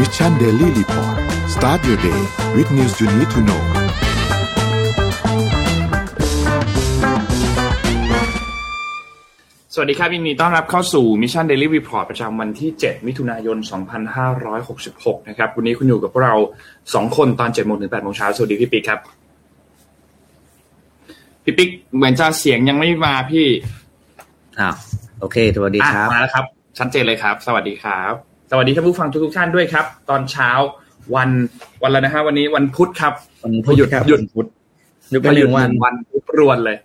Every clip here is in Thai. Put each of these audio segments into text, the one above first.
Mission Daily Report start your day with news you need to know สวัสดีครับยินดีต้อนรับเข้าสู่ Mission Daily Report ประจำวันที่ 7 มิถุนายน 2566 นะครับ วันนี้คุณอยู่กับพวกเรา 2 คนตอน7โมงถึง8โมงเช้า สวัสดีพี่ปิ๊กครับ พี่ปิ๊กเหมือนจะเสียงยังไม่มาพี่ อ้าว โอเค สวัสดีครับ มาแล้วครับ ชัดเจนเลยครับ สวัสดีครับ สวัสดีท่านผู้ฟังทุกๆท่านด้วยครับ ตอนเช้าวันวันแล้วนะฮะวันนี้วันพุธครับวันพุธหยุดครับหยุดวันพุธหยุดไปหนึ่งวันวันพุธรวนเลย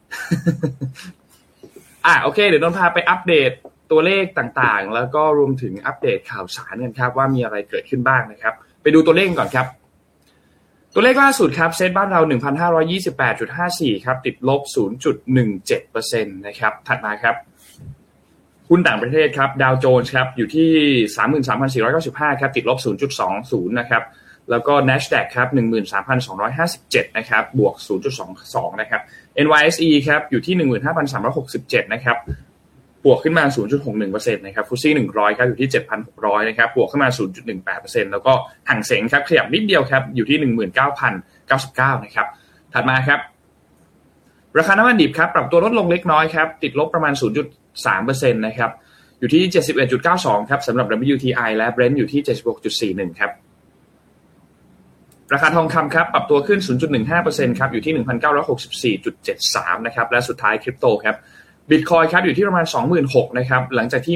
อะโอเค เดี๋ยวนนท์พาไปอัปเดตตัวเลขต่างๆ แล้วก็รวมถึงอัปเดตข่าวสารกันครับ ว่ามีอะไรเกิดขึ้นบ้างนะครับ ไปดูตัวเลขก่อนครับ ตัวเลขล่าสุดครับเซตบ้านเรา 1,528.54 ครับ ติดลบ 0.17%นะครับ ถัดมาครับ หุ้นต่างประเทศครับดาวโจนส์ครับอยู่ที่ 33,495 ครับติดลบ 0.20 นะครับแล้วก็ NASDAQ ครับ 13,257 นะครับ บวก 0.22 นะครับ NYSE ครับ อยู่ที่ 15,367 นะครับ บวกขึ้นมา 0.61%นะครับฟุซี่100 ครับ อยู่ที่ 7,600 นะครับ บวกขึ้นมา 0.18%แล้วก็ห่างเสงครับ ขยับนิดเดียวครับ อยู่ที่ 19,099 นะครับ ถัดมาครับ ราคาน้ำมันดิบครับ ปรับตัวลดลงเล็กน้อยครับ ติดลบประมาณ 3%นะครับ อยู่ที่ 71.92 ครับสำหรับ WTI และ Brent อยู่ที่ 76.41 ครับ ราคาทองคำครับ ปรับตัวขึ้น 0.15%ครับ อยู่ที่ 1,964.73 นะครับ และสุดท้ายคริปโตครับบิตคอยครับอยู่ที่ประมาณ 26,000นะครับ หลังจากที่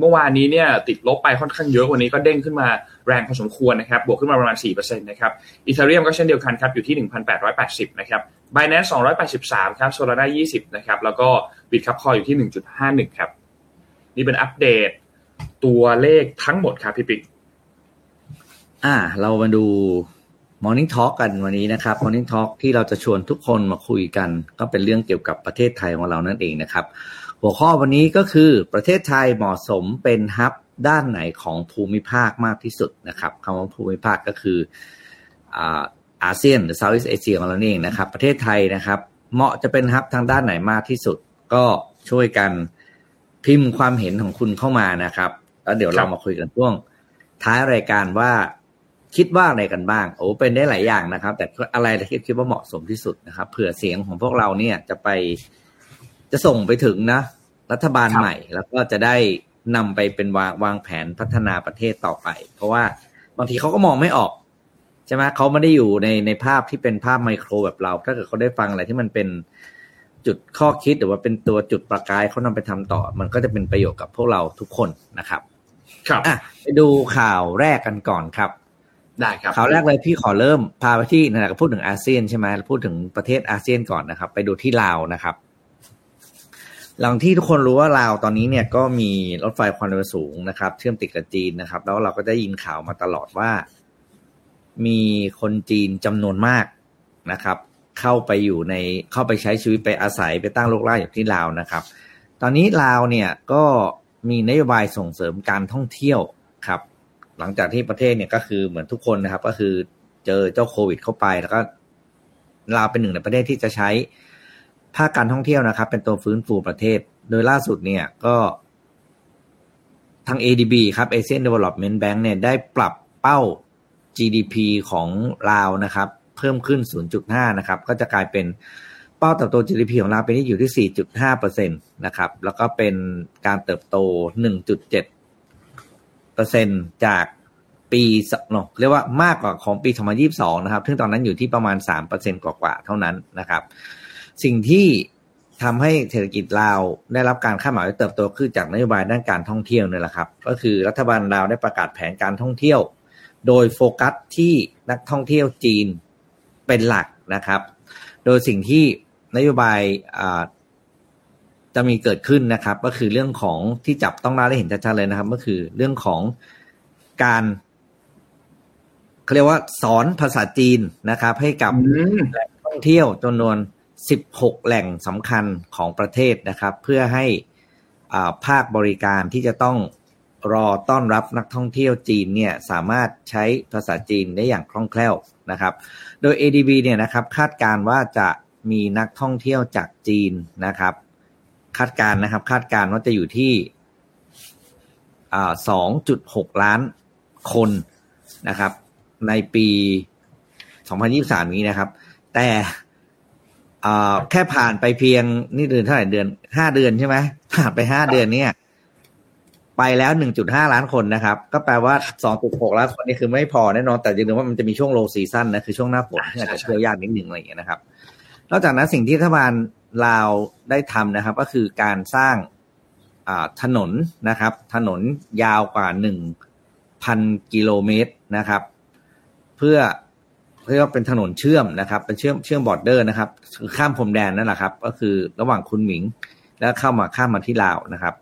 เมื่อวานนี้เนี่ยติดลบไปค่อนข้างเยอะวันนี้ก็เด้งขึ้นมาแรงพอสมควรนะครับ บวกขึ้นมาประมาณ4%นะครับอีเทเรียมก็เช่นเดียวกันครับ อยู่ที่ 1,880 นะครับ Binance 283 ครับ Solana 20 นะครับ แล้วก็บิตคับคอยอยู่ที่ 1.51 ครับ นี่เป็นอัปเดตตัวเลขทั้งหมดครับพี่ปิ๊กอ่า เรามาดู Morning Talk กันวันนี้นะครับ Morning Talk ที่เราจะชวนทุกคนมาคุยกัน ก็เป็นเรื่องเกี่ยวกับประเทศไทยของเรานั่นเองนะครับ หัวข้อวันนี้ก็คือประเทศไทยเหมาะสมเป็นฮับด้านไหนของภูมิภาคมากที่สุดนะครับคำว่าภูมิภาคก็คือ อ่าอาเซียนหรือ Southeast Asia ของเราเองนะครับ ประเทศไทยนะครับ เหมาะจะเป็นฮับทางด้านไหนมากที่สุด ก็ช่วยกันพิมพ์ความเห็นของคุณเข้ามานะครับ แล้วเดี๋ยวเรามาคุยกันช่วง ท้ายรายการว่าคิดว่าอะไรกันบ้าง โอ้เป็นได้หลายอย่างนะครับ แต่อะไรที่คิดว่าเหมาะสมที่สุดนะครับเผื่อเสียงของพวกเราเนี่ยจะไปจะส่งไปถึงนะ รัฐบาลครับใหม่ แล้วก็จะได้นำไปเป็นวางวางแผนพัฒนาประเทศต่อไป เพราะว่าบางทีเขาก็มองไม่ออก ใช่ไหมเขาไม่ได้อยู่ในในภาพที่เป็นภาพไมโครแบบเรา ถ้าเกิดเขาได้ฟังอะไรที่มันเป็นจุดข้อคิดหรือว่าเป็นตัวจุดประกายเขานำไปทำต่อ มันก็จะเป็นประโยชน์กับพวกเราทุกคนนะครับ ครับอะไปดูข่าวแรกกันก่อนครับ ได้ครับข่าวแรกเลยพี่ขอเริ่มพาไปที่นะพูดถึงอาเซียนใช่ไหมพูดถึงประเทศอาเซียนก่อนนะครับ ไปดูที่ลาวนะครับ หลังที่ทุกคนรู้ว่าลาวตอนนี้เนี่ยก็มีรถไฟความเร็วสูงนะครับ เชื่อมติดกับจีนนะครับ แล้วเราก็ได้ยินข่าวมาตลอดว่า มีคนจีนจำนวนมากนะครับ เข้าไปอยู่ในเข้าไปใช้ชีวิตไปอาศัยไปตั้งโลกล่าอยู่ที่ลาวนะครับ ตอนนี้ลาวเนี่ยก็มีนโยบายส่งเสริมการท่องเที่ยวครับ หลังจากที่ประเทศเนี่ยก็คือเหมือนทุกคนนะครับ ก็คือเจอเจ้าโควิดเข้าไปแล้วก็ลาวเป็นหนึ่งในประเทศที่จะใช้ภาคการท่องเที่ยวนะครับ เป็นตัวฟื้นฟูประเทศ โดยล่าสุดเนี่ยก็ทาง ADB ครับ Asian Development Bank เนี่ยได้ปรับเป้า GDP ของลาวนะครับ เพิ่มขึ้น 0.5 นะครับ ก็จะกลายเป็นเป้าเติบโต GDP ของลาวปีนี้อยู่ที่ 4.5%นะครับ แล้วก็เป็นการเติบโต 1.7เปอร์เซ็นจากปีสเนอะเรียกว่ามากกว่าของปี 2022 นะครับ ซึ่งตอนนั้นอยู่ที่ประมาณ3เปอร์เซ็นกว่าๆ เท่านั้นนะครับ สิ่งที่ทำให้เศรษฐกิจลาวได้รับการคาดหมายเติบโตขึ้นจากนโยบายด้านการท่องเที่ยวนี่แหละครับ ก็คือรัฐบาลลาวได้ประกาศแผนการท่องเที่ยว โดยโฟกัสที่นักท่องเที่ยวจีนเป็นหลักนะครับ โดยสิ่งที่นโยบายอ่าจะมีเกิดขึ้นนะครับ ก็คือเรื่องของที่จับต้องได้และเห็นชัดๆเลยนะครับ ก็คือเรื่องของการเขาเรียกว่าสอนภาษาจีนนะครับ ให้กับอืมแหล่งท่องเที่ยวจำนวน 16 แหล่งสำคัญของประเทศนะครับ เพื่อให้อ่าภาคบริการที่จะต้อง รอต้อนรับนักท่องเที่ยวจีนเนี่ยสามารถใช้ภาษาจีนได้อย่างคล่องแคล่วนะครับ โดย ADB เนี่ยนะครับคาดการณ์ว่าจะมีนักท่องเที่ยวจากจีนนะครับ คาดการณ์นะครับ คาดการณ์ว่าจะอยู่ที่อ่า2.6ล้านคนนะครับ ในปี 2023 นี้นะครับ แต่แค่ผ่านไปเพียงนี่เดือนเท่าไหร่เดือนห้าเดือนใช่ไหมผ่านไปห้าเดือนเนี่ย ไปแล้วหนึ่งจุดห้าล้านคนนะครับ ก็แปลว่าสองจุดหกล้านคนนี่คือไม่พอแน่นอน แต่จริงๆว่ามันจะมีช่วงโลซีซั่นนะ คือช่วงหน้าฝนที่อาจจะเที่ยวยากนิดหนึ่งอะไรอย่างเงี้ยนะครับ นอกจากนั้นสิ่งที่รัฐบาลลาวได้ทำนะครับ ก็คือการสร้างถนนนะครับ ถนนยาวกว่าหนึ่งพันกิโลเมตรนะครับ เพื่อเรียกว่าเป็นถนนเชื่อมนะครับ เป็นเชื่อมเชื่อม border นะครับคือข้ามพรมแดนนั่นแหละครับ ก็คือระหว่างคุนหมิง แล้วเข้ามาข้ามมาที่ลาวนะครับ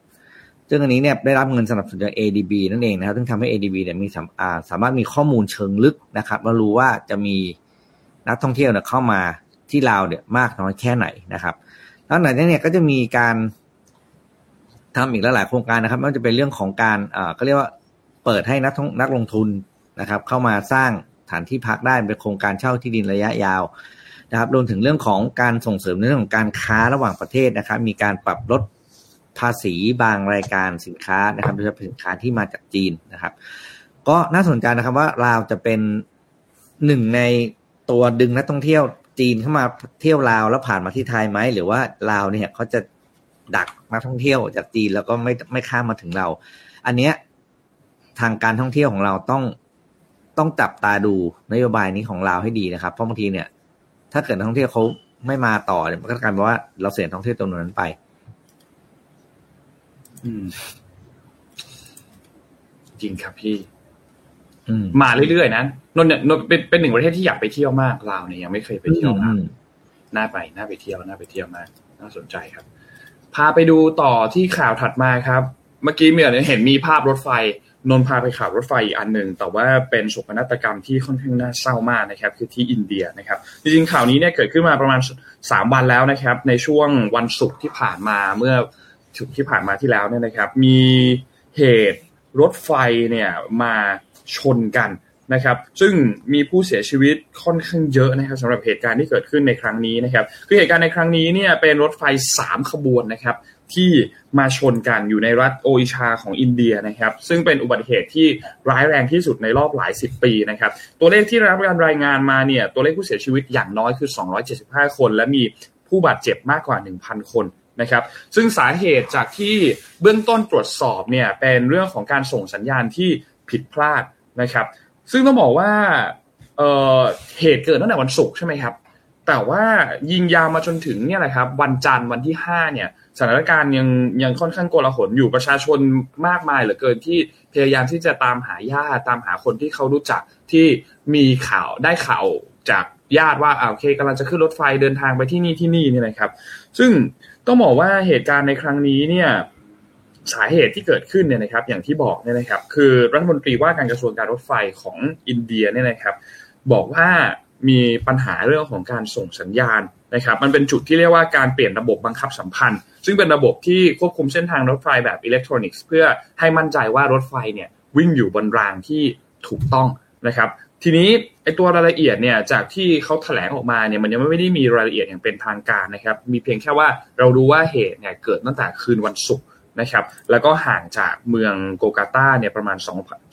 ซึ่งอันนี้เนี่ยได้รับเงินสนับสนุนจาก ADB นั่นเองนะครับ ซึ่งทำให้ ADB เนี่ยมีสามารถสามารถมีข้อมูลเชิงลึกนะครับว่ารู้ว่าจะมีนักท่องเที่ยวเนี่ยเข้ามาที่ลาวเนี่ยมากน้อยแค่ไหนนะครับแล้วไหนเนี่ยก็จะมีการทำอีกหลายโครงการนะครับไม่ว่าจะเป็นเรื่องของการเอ่อก็เรียกว่าเปิดให้นักนักลงทุนนะครับ เข้ามาสร้างฐานที่พักได้เป็นโครงการเช่าที่ดินระยะยาวนะครับรวมถึงเรื่องของการส่งเสริมในเรื่องของการค้าระหว่างประเทศนะครับ มีการปรับลด ภาษีบางรายการสินค้านะครับโดยเฉพาะสินค้าที่มาจากจีนนะครับ ก็น่าสนใจนะครับว่าลาวจะเป็นหนึ่งในตัวดึงนักท่องเที่ยวจีนเข้ามาเที่ยวลาวแล้วผ่านมาที่ไทยไหมหรือว่าลาวเนี่ยเขาจะดักนักท่องเที่ยวจากจีนแล้วก็ไม่ไม่ข้ามมาถึงเรา อันเนี้ยทางการท่องเที่ยวของเราต้องต้องจับตาดูนโยบายนี้ของเราให้ดีนะครับ เพราะบางทีเนี่ย ถ้าเกิดนักท่องเที่ยวเขาไม่มาต่อเนี่ยมันก็กลายเป็นว่าเราเสียท่องเที่ยวตรงนั้นไป อืม จริงครับพี่อืมมาเรื่อยๆนะนนท์เนี่ยนนท์เป็นเป็นหนึ่งประเทศที่อยากไปเที่ยวมากลาวเนี่ยยังไม่เคยไปเที่ยวมากน่าไปน่าไปเที่ยวน่าไปเที่ยวมากน่าสนใจครับ พาไปดูต่อที่ข่าวถัดมาครับ เมื่อกี้เมียเห็นมีภาพรถไฟ นนท์พาไปข่าวรถไฟอีกอันหนึ่งแต่ว่าเป็นโศกนาฏกรรมที่ค่อนข้างน่าเศร้ามากนะครับ คือที่อินเดียนะครับ จริงๆข่าวนี้เนี่ยเกิดขึ้นมาประมาณสามวันแล้วนะครับ ในช่วงวันศุกร์ที่ผ่านมาเมื่อศุกร์ ที่ผ่านมาที่แล้วเนี่ยนะครับ มีเหตุรถไฟเนี่ยมาชนกันนะครับซึ่งมีผู้เสียชีวิตค่อนข้างเยอะนะครับสำหรับเหตุการณ์ที่เกิดขึ้นในครั้งนี้นะครับคือเหตุการณ์ในครั้งนี้เนี่ยเป็นรถไฟ 3 ขบวนนะครับที่มาชนกันอยู่ในรัฐโออิชาของอินเดียนะครับซึ่งเป็นอุบัติเหตุที่ร้ายแรงที่สุดในรอบหลายสิบปีนะครับตัวเลขที่รับการรายงานมาเนี่ยตัวเลขผู้เสียชีวิตอย่างน้อยคือ 275 คน และมีผู้บาดเจ็บมากกว่า 1,000 คน นะครับ ซึ่งสาเหตุจากที่เบื้องต้นตรวจสอบเนี่ยเป็นเรื่องของการส่งสัญญาณที่ผิดพลาดนะครับ ซึ่งต้องบอกว่าเเหตุเกิดตั้งแต่วันศุกร์ใช่ไหมครับ แต่ว่ายิงยาวมาจนถึงเนี่ยแหละครับ วันจันทร์วันที่ห้าเนี่ยสถานการณ์ยังยังค่อนข้างโกลาหลอยู่ประชาชนมากมายเหลือเกินที่พยายามที่จะตามหาญาติตามหาคนที่เขารู้จักที่มีข่าวได้ข่าวจากญาติว่าอ่าโอเคกำลังจะขึ้นรถไฟเดินทางไปที่นี่ที่นี่นี่นะครับ ซึ่ง ต้องบอกว่าเหตุการณ์ในครั้งนี้เนี่ยสาเหตุที่เกิดขึ้นเนี่ยนะครับ อย่างที่บอกเนี่ยนะครับ คือรัฐมนตรีว่าการกระทรวงการรถไฟของอินเดียเนี่ยนะครับ บอกว่ามีปัญหาเรื่องของการส่งสัญญาณนะครับ มันเป็นจุดที่เรียกว่าการเปลี่ยนระบบบังคับสัมพันธ์ ซึ่งเป็นระบบที่ควบคุมเส้นทางรถไฟแบบอิเล็กทรอนิกส์เพื่อให้มั่นใจว่ารถไฟเนี่ยวิ่งอยู่บนรางที่ถูกต้องนะครับ ทีนี้ไอตัวรายละเอียดเนี่ยจากที่เขาแถลงออกมาเนี่ยมันยังไม่ได้มีรายละเอียดอย่างเป็นทางการนะครับ มีเพียงแค่ว่าเรารู้ว่าเหตุเนี่ยเกิดตั้งแต่คืนวันศุกร์นะครับแล้วก็ห่างจากเมืองโกลกาตาเนี่ยประมาณ 2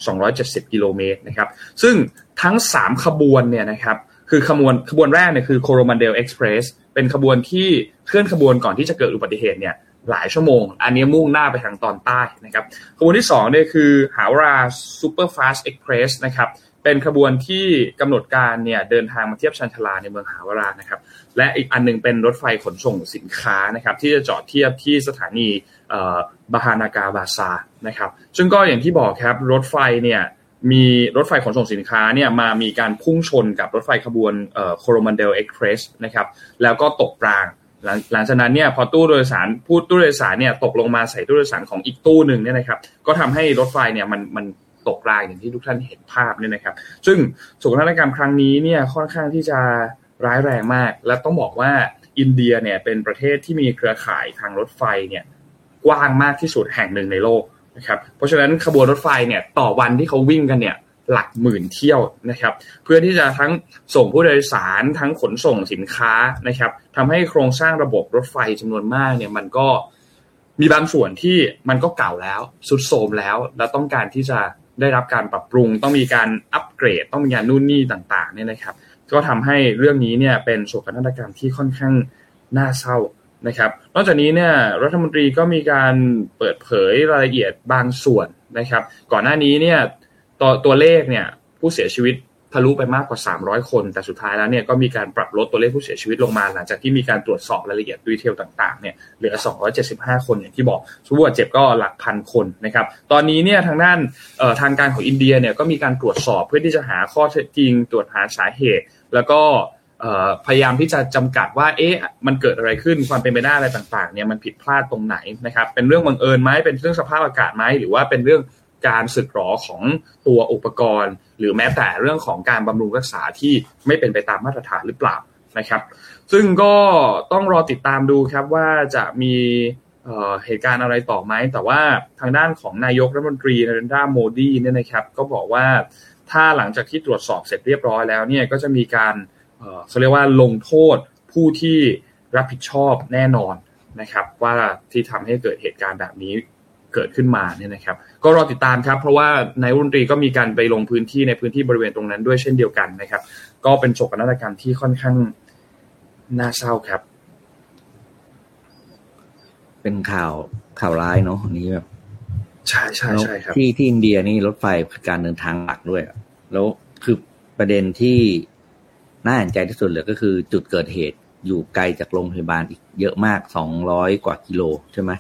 270 กิโลเมตรนะครับซึ่งทั้ง 3 ขบวนเนี่ยนะครับคือขบวนขบวนแรกเนี่ยคือ Coromandel Expressเป็นขบวนที่เคลื่อนขบวนก่อนที่จะเกิดอุบัติเหตุเนี่ยหลายชั่วโมง อันนี้มุ่งหน้าไปทางตอนใต้นะครับขบวนที่2เนี่ยคือ Howrah Superfast Express นะครับ เป็นขบวนที่กำหนดการเนี่ยเดินทางมาเทียบชานชาลาในเมืองหาวรานะครับ และอีกอันนึงเป็นรถไฟขนส่งสินค้านะครับ ที่จะจอดเทียบที่สถานีบาฮานากาบาซาร์นะครับ ซึ่งก็อย่างที่บอกครับรถไฟเนี่ยมีรถไฟขนส่งสินค้าเนี่ยมามีการพุ่งชนกับรถไฟขบวนโคโรมันเดลเอ็กเพรสนะครับแล้วก็ตกรางหลังหลังจากนั้นเนี่ยพอตู้โดยสารพูดตู้โดยสารเนี่ยตกลงมาใส่ตู้โดยสารของอีกตู้หนึ่งเนี่ยนะครับ ก็ทำให้รถไฟเนี่ยมันมัน ตกรางอย่างที่ทุกท่านเห็นภาพเนี่ยนะครับ ซึ่งโศกนาฏกรรมครั้งนี้เนี่ยค่อนข้างที่จะร้ายแรงมาก และต้องบอกว่าอินเดียเนี่ยเป็นประเทศที่มีเครือข่ายทางรถไฟเนี่ยกว้างมากที่สุดแห่งหนึ่งในโลกนะครับ เพราะฉะนั้นขบวนรถไฟเนี่ยต่อวันที่เขาวิ่งกันเนี่ยหลักหมื่นเที่ยวนะครับ เพื่อที่จะทั้งส่งผู้โดยสารทั้งขนส่งสินค้านะครับทำให้โครงสร้างระบบรถไฟจำนวนมากเนี่ยมันก็มีบางส่วนที่มันก็เก่าแล้วสุดโทรมแล้ว แล้วต้องการที่จะ ได้รับการปรับปรุง ต้องมีการอัปเกรด ต้องมีการนู่นนี่ต่างๆเนี่ยนะครับ ก็ทำให้เรื่องนี้เนี่ยเป็นโศกนาฏกรรมที่ค่อนข้างน่าเศร้านะครับ นอกจากนี้เนี่ยรัฐมนตรีก็มีการเปิดเผยรายละเอียดบางส่วนนะครับ ก่อนหน้านี้เนี่ยตัวตัวเลขเนี่ยผู้เสียชีวิต ทะลุไปมากกว่า 300 คน แต่สุดท้ายแล้วเนี่ยก็มีการปรับลดตัวเลขผู้เสียชีวิตลงมาหลังจากที่มีการตรวจสอบรายละเอียดดีเทลต่างๆเนี่ยเหลือ 275 คนอย่างที่บอกผู้บาดเจ็บก็หลักพันคนนะครับตอนนี้เนี่ยทางด้านทางการของอินเดียเนี่ยก็มีการตรวจสอบเพื่อที่จะหาข้อเท็จจริง ตรวจหาสาเหตุ แล้วก็พยายามที่จะจำกัดว่าเอ๊ะมันเกิดอะไรขึ้นความเป็นไปได้อะไรต่างๆเนี่ยมันผิดพลาดตรงไหนนะครับเป็นเรื่องบังเอิญไหมเป็นเรื่องสภาพอากาศไหมหรือว่าเป็นเรื่อง การสึกหรอของตัวอุปกรณ์ หรือแม้แต่เรื่องของการบำรุงรักษาที่ไม่เป็นไปตามมาตรฐานหรือเปล่านะครับ ซึ่งก็ต้องรอติดตามดูครับว่าจะมีเหตุการณ์อะไรต่อไหม แต่ว่าทางด้านของนายกรัฐมนตรีนารนดาโมดีเนี่ยนะครับ ก็บอกว่าถ้าหลังจากที่ตรวจสอบเสร็จเรียบร้อยแล้วเนี่ยก็จะมีการเขาเรียกว่าลงโทษผู้ที่รับผิดชอบแน่นอนนะครับ ว่าที่ทำให้เกิดเหตุการณ์แบบนี้ เกิดขึ้นมาเนี่ยนะครับ ก็รอติดตามครับ เพราะว่านายรัฐมนตรีก็มีการไปลงพื้นที่ในพื้นที่บริเวณตรงนั้นด้วยเช่นเดียวกันนะครับ ก็เป็นโศกนาฏกรรมที่ค่อนข้างน่าเศร้าครับ เป็นข่าวข่าวร้ายเนาะนี้แบบใช่ใช่ใช่ครับที่ที่อินเดียนี่รถไฟการเดินทางหลักด้วย แล้วคือประเด็นที่น่าเห็นใจที่สุดเลยก็คือจุดเกิดเหตุอยู่ไกลจากโรงพยาบาลอีกเยอะมากสองร้อยกว่ากิโลใช่ไหม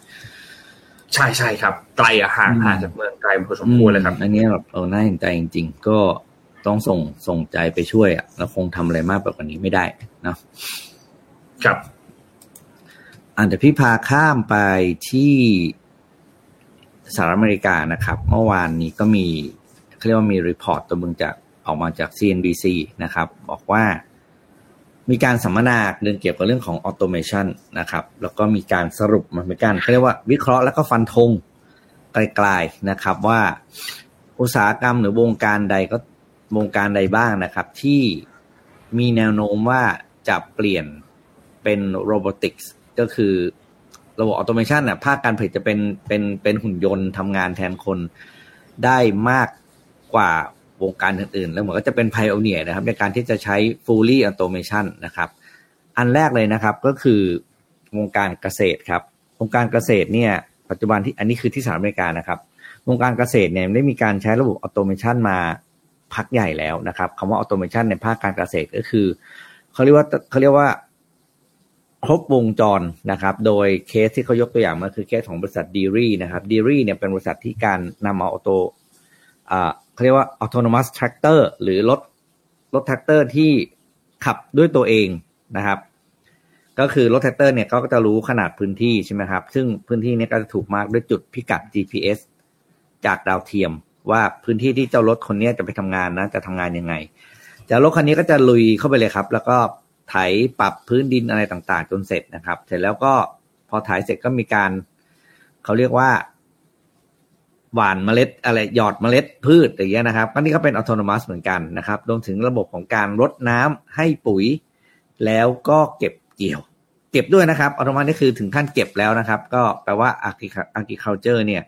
ใช่ใช่ครับไกลอะห่างห่างจากเมืองไกลพอสมควรเลยครับ อันนี้แบบเออน่าเห็นใจจริง ๆ ก็ต้องส่งส่งใจไปช่วยอะเราคงทำอะไรมากแบบนี้ไม่ได้นะครับอันแต่พี่พาข้ามไปที่สหรัฐอเมริกานะครับ เมื่อวานนี้ก็มีเขาเรียกว่ามีรีพอร์ตตัวมึงจากออกมาจาก CNBC นะครับ บอกว่า มีการสัมมนาเรื่องเกี่ยวกับเรื่องของ automation นะครับ แล้วก็มีการสรุปมันเป็นการเขาเรียกว่าวิเคราะห์แล้วก็ฟันธงไกลๆนะครับว่าอุตสาหกรรมหรือวงการใดก็วงการใดบ้างนะครับ ที่มีแนวโน้มว่าจะเปลี่ยนเป็น robotics ก็คือระบบ automation น่ะภาคการผลิตจะเป็นเป็นเป็นหุ่นยนต์ทำงานแทนคนได้มากกว่า วงการอื่นๆ แล้วเหมือนก็จะเป็น pioneer นะครับ ในการที่จะใช้ fully automation นะครับ อันแรกเลยนะครับก็คือวงการเกษตรครับวงการเกษตรเนี่ยปัจจุบันที่อันนี้คือที่สหรัฐอเมริกานะครับวงการเกษตรเนี่ยได้มีการใช้ระบบ automation มาพักใหญ่แล้วนะครับคำว่า automation ในภาคการเกษตรก็คือเขาเรียกว่าเขาเรียกว่าครบวงจรนะครับ โดยเคสที่เขายกตัวอย่างมาคือเคสของบริษัท Deere นะครับ Deere เนี่ยเป็นบริษัทที่การนำเอา auto เขาเรียกว่า autonomous tractor หรือรถรถแทรกเตอร์ที่ขับด้วยตัวเองนะครับ ก็คือรถแทรกเตอร์เนี่ยก็จะรู้ขนาดพื้นที่ใช่ไหมครับ ซึ่งพื้นที่นี้ก็จะถูก mark ด้วยจุดพิกัด GPS จากดาวเทียม ว่าพื้นที่ที่เจ้ารถคนนี้จะไปทำงานนะจะทำงานยังไงจากรถคันนี้ก็จะลุยเข้าไปเลยครับ แล้วก็ไถปรับพื้นดินอะไรต่างๆ จนเสร็จนะครับ เสร็จแล้วก็พอถ่ายเสร็จก็มีการ เขาเรียกว่า หว่านเมล็ดอะไรหยอดเมล็ดพืชอย่างเงี้ยนะครับก็นี่ก็เป็นอัตโนมัติเหมือนกันนะครับรวมถึงระบบของการรดน้ำให้ปุ๋ย แล้วก็เก็บเกี่ยว เก็บด้วยนะครับอัตโนมัตินี่คือถึงขั้นเก็บแล้วนะครับ ก็แปลว่าอาร์กิเคาเจอร์เนี่ย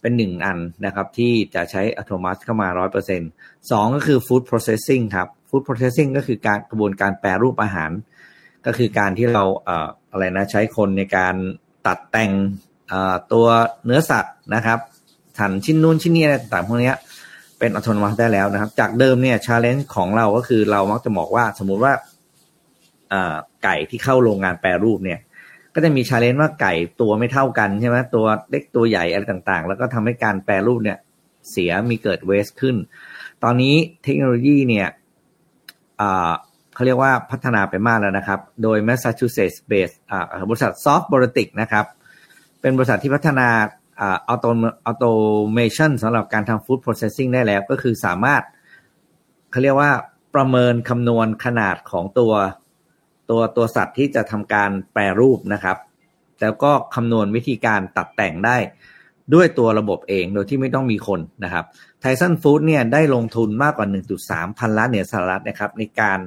เป็นหนึ่งอันนะครับที่จะใช้อัตโนมัติเข้ามาร้อยเปอร์เซ็นต์สองก็คือ food processing ครับ food processing ก็คือการกระบวนการแปรรูปอาหาร ก็คือการที่เราเอ่ออะไรนะใช้คนในการตัดแต่งตัวเนื้อสัตว์นะครับ หั่นชิ้นนู้นชิ้นนี้อะไรต่างๆพวกนี้เป็นอัตโนมัติได้แล้วนะครับ จากเดิมเนี่ย challenge ของเราก็คือเรามักจะบอกว่าสมมุติว่าไก่ที่เข้าโรงงานแปรรูปเนี่ย ก็จะมี challenge ว่าไก่ตัวไม่เท่ากันใช่ไหมตัวเล็กตัวใหญ่อะไรต่างๆ แล้วก็ทำให้การแปรรูปเนี่ยเสียมีเกิด waste ขึ้น ตอนนี้เทคโนโลยีเนี่ยเขาเรียกว่าพัฒนาไปมากแล้วนะครับ โดย Massachusetts based บริษัท Soft b o r o t i c นะครับ เป็นบริษัทที่พัฒนา auto automation สำหรับการทำ food processing ได้แล้ว ก็คือสามารถเขาเรียกว่าประเมินคำนวณขนาดของตัวตัวตัวสัตว์ที่จะทำการแปรรูปนะครับ แล้วก็คำนวณวิธีการตัดแต่งได้ด้วยตัวระบบเองโดยที่ไม่ต้องมีคนนะครับ Tyson Foods เนี่ยได้ลงทุนมากกว่า 1.3 พันล้านเหรียญสหรัฐนะครับในการ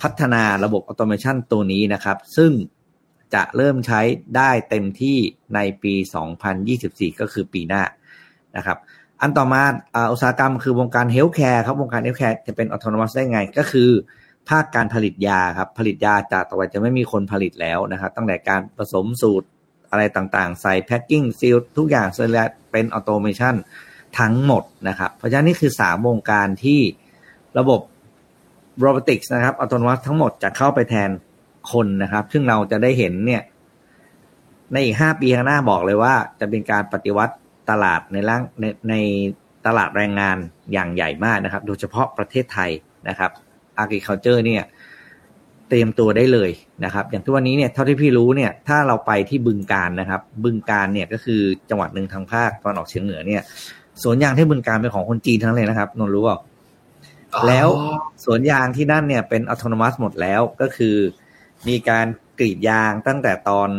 พัฒนาระบบ automation ตัวนี้นะครับ ซึ่ง จะเริ่มใช้ได้เต็มที่ในปี 2024 ก็คือปีหน้านะครับอันต่อมาอุตสาหกรรมคือวงการ healthcare ครับวงการ healthcare จะเป็นอัตโนมัติได้ไง ก็คือ ภาคการผลิตยาครับ ผลิตยาจากต่อไปจะไม่มีคนผลิตแล้วนะครับ ตั้งแต่การผสมสูตรอะไรต่างๆ ใส่ packing seal ทุกอย่างเสร็จแล้วเป็น automation ทั้งหมดนะครับ เพราะฉะนั้นนี่คือสามวงการที่ระบบ robotics นะครับอัตโนมัติทั้งหมดจะเข้าไปแทน คนนะครับ ซึ่งเราจะได้เห็นเนี่ย ในอีกห้าปีข้างหน้าบอกเลยว่า จะเป็นการปฏิวัติตลาดในร่างในในตลาดแรงงานอย่างใหญ่มากนะครับ โดยเฉพาะประเทศไทยนะครับ agriculture เนี่ย เตรียมตัวได้เลยนะครับ อย่างทุกวันนี้เนี่ยเท่าที่พี่รู้เนี่ย ถ้าเราไปที่บึงการนะครับ บึงการเนี่ยก็คือจังหวัดหนึ่งทางภาคตอนออกเฉียงเหนือเนี่ยสวนยางที่บึงการเป็นของคนจีนทั้งเลยนะครับนนรู้เปล่าแล้วสวนยางที่นั่นเนี่ยเป็นอัตโนมัติหมดแล้วก็คือ มีการกรีดยางตั้งแต่ตอน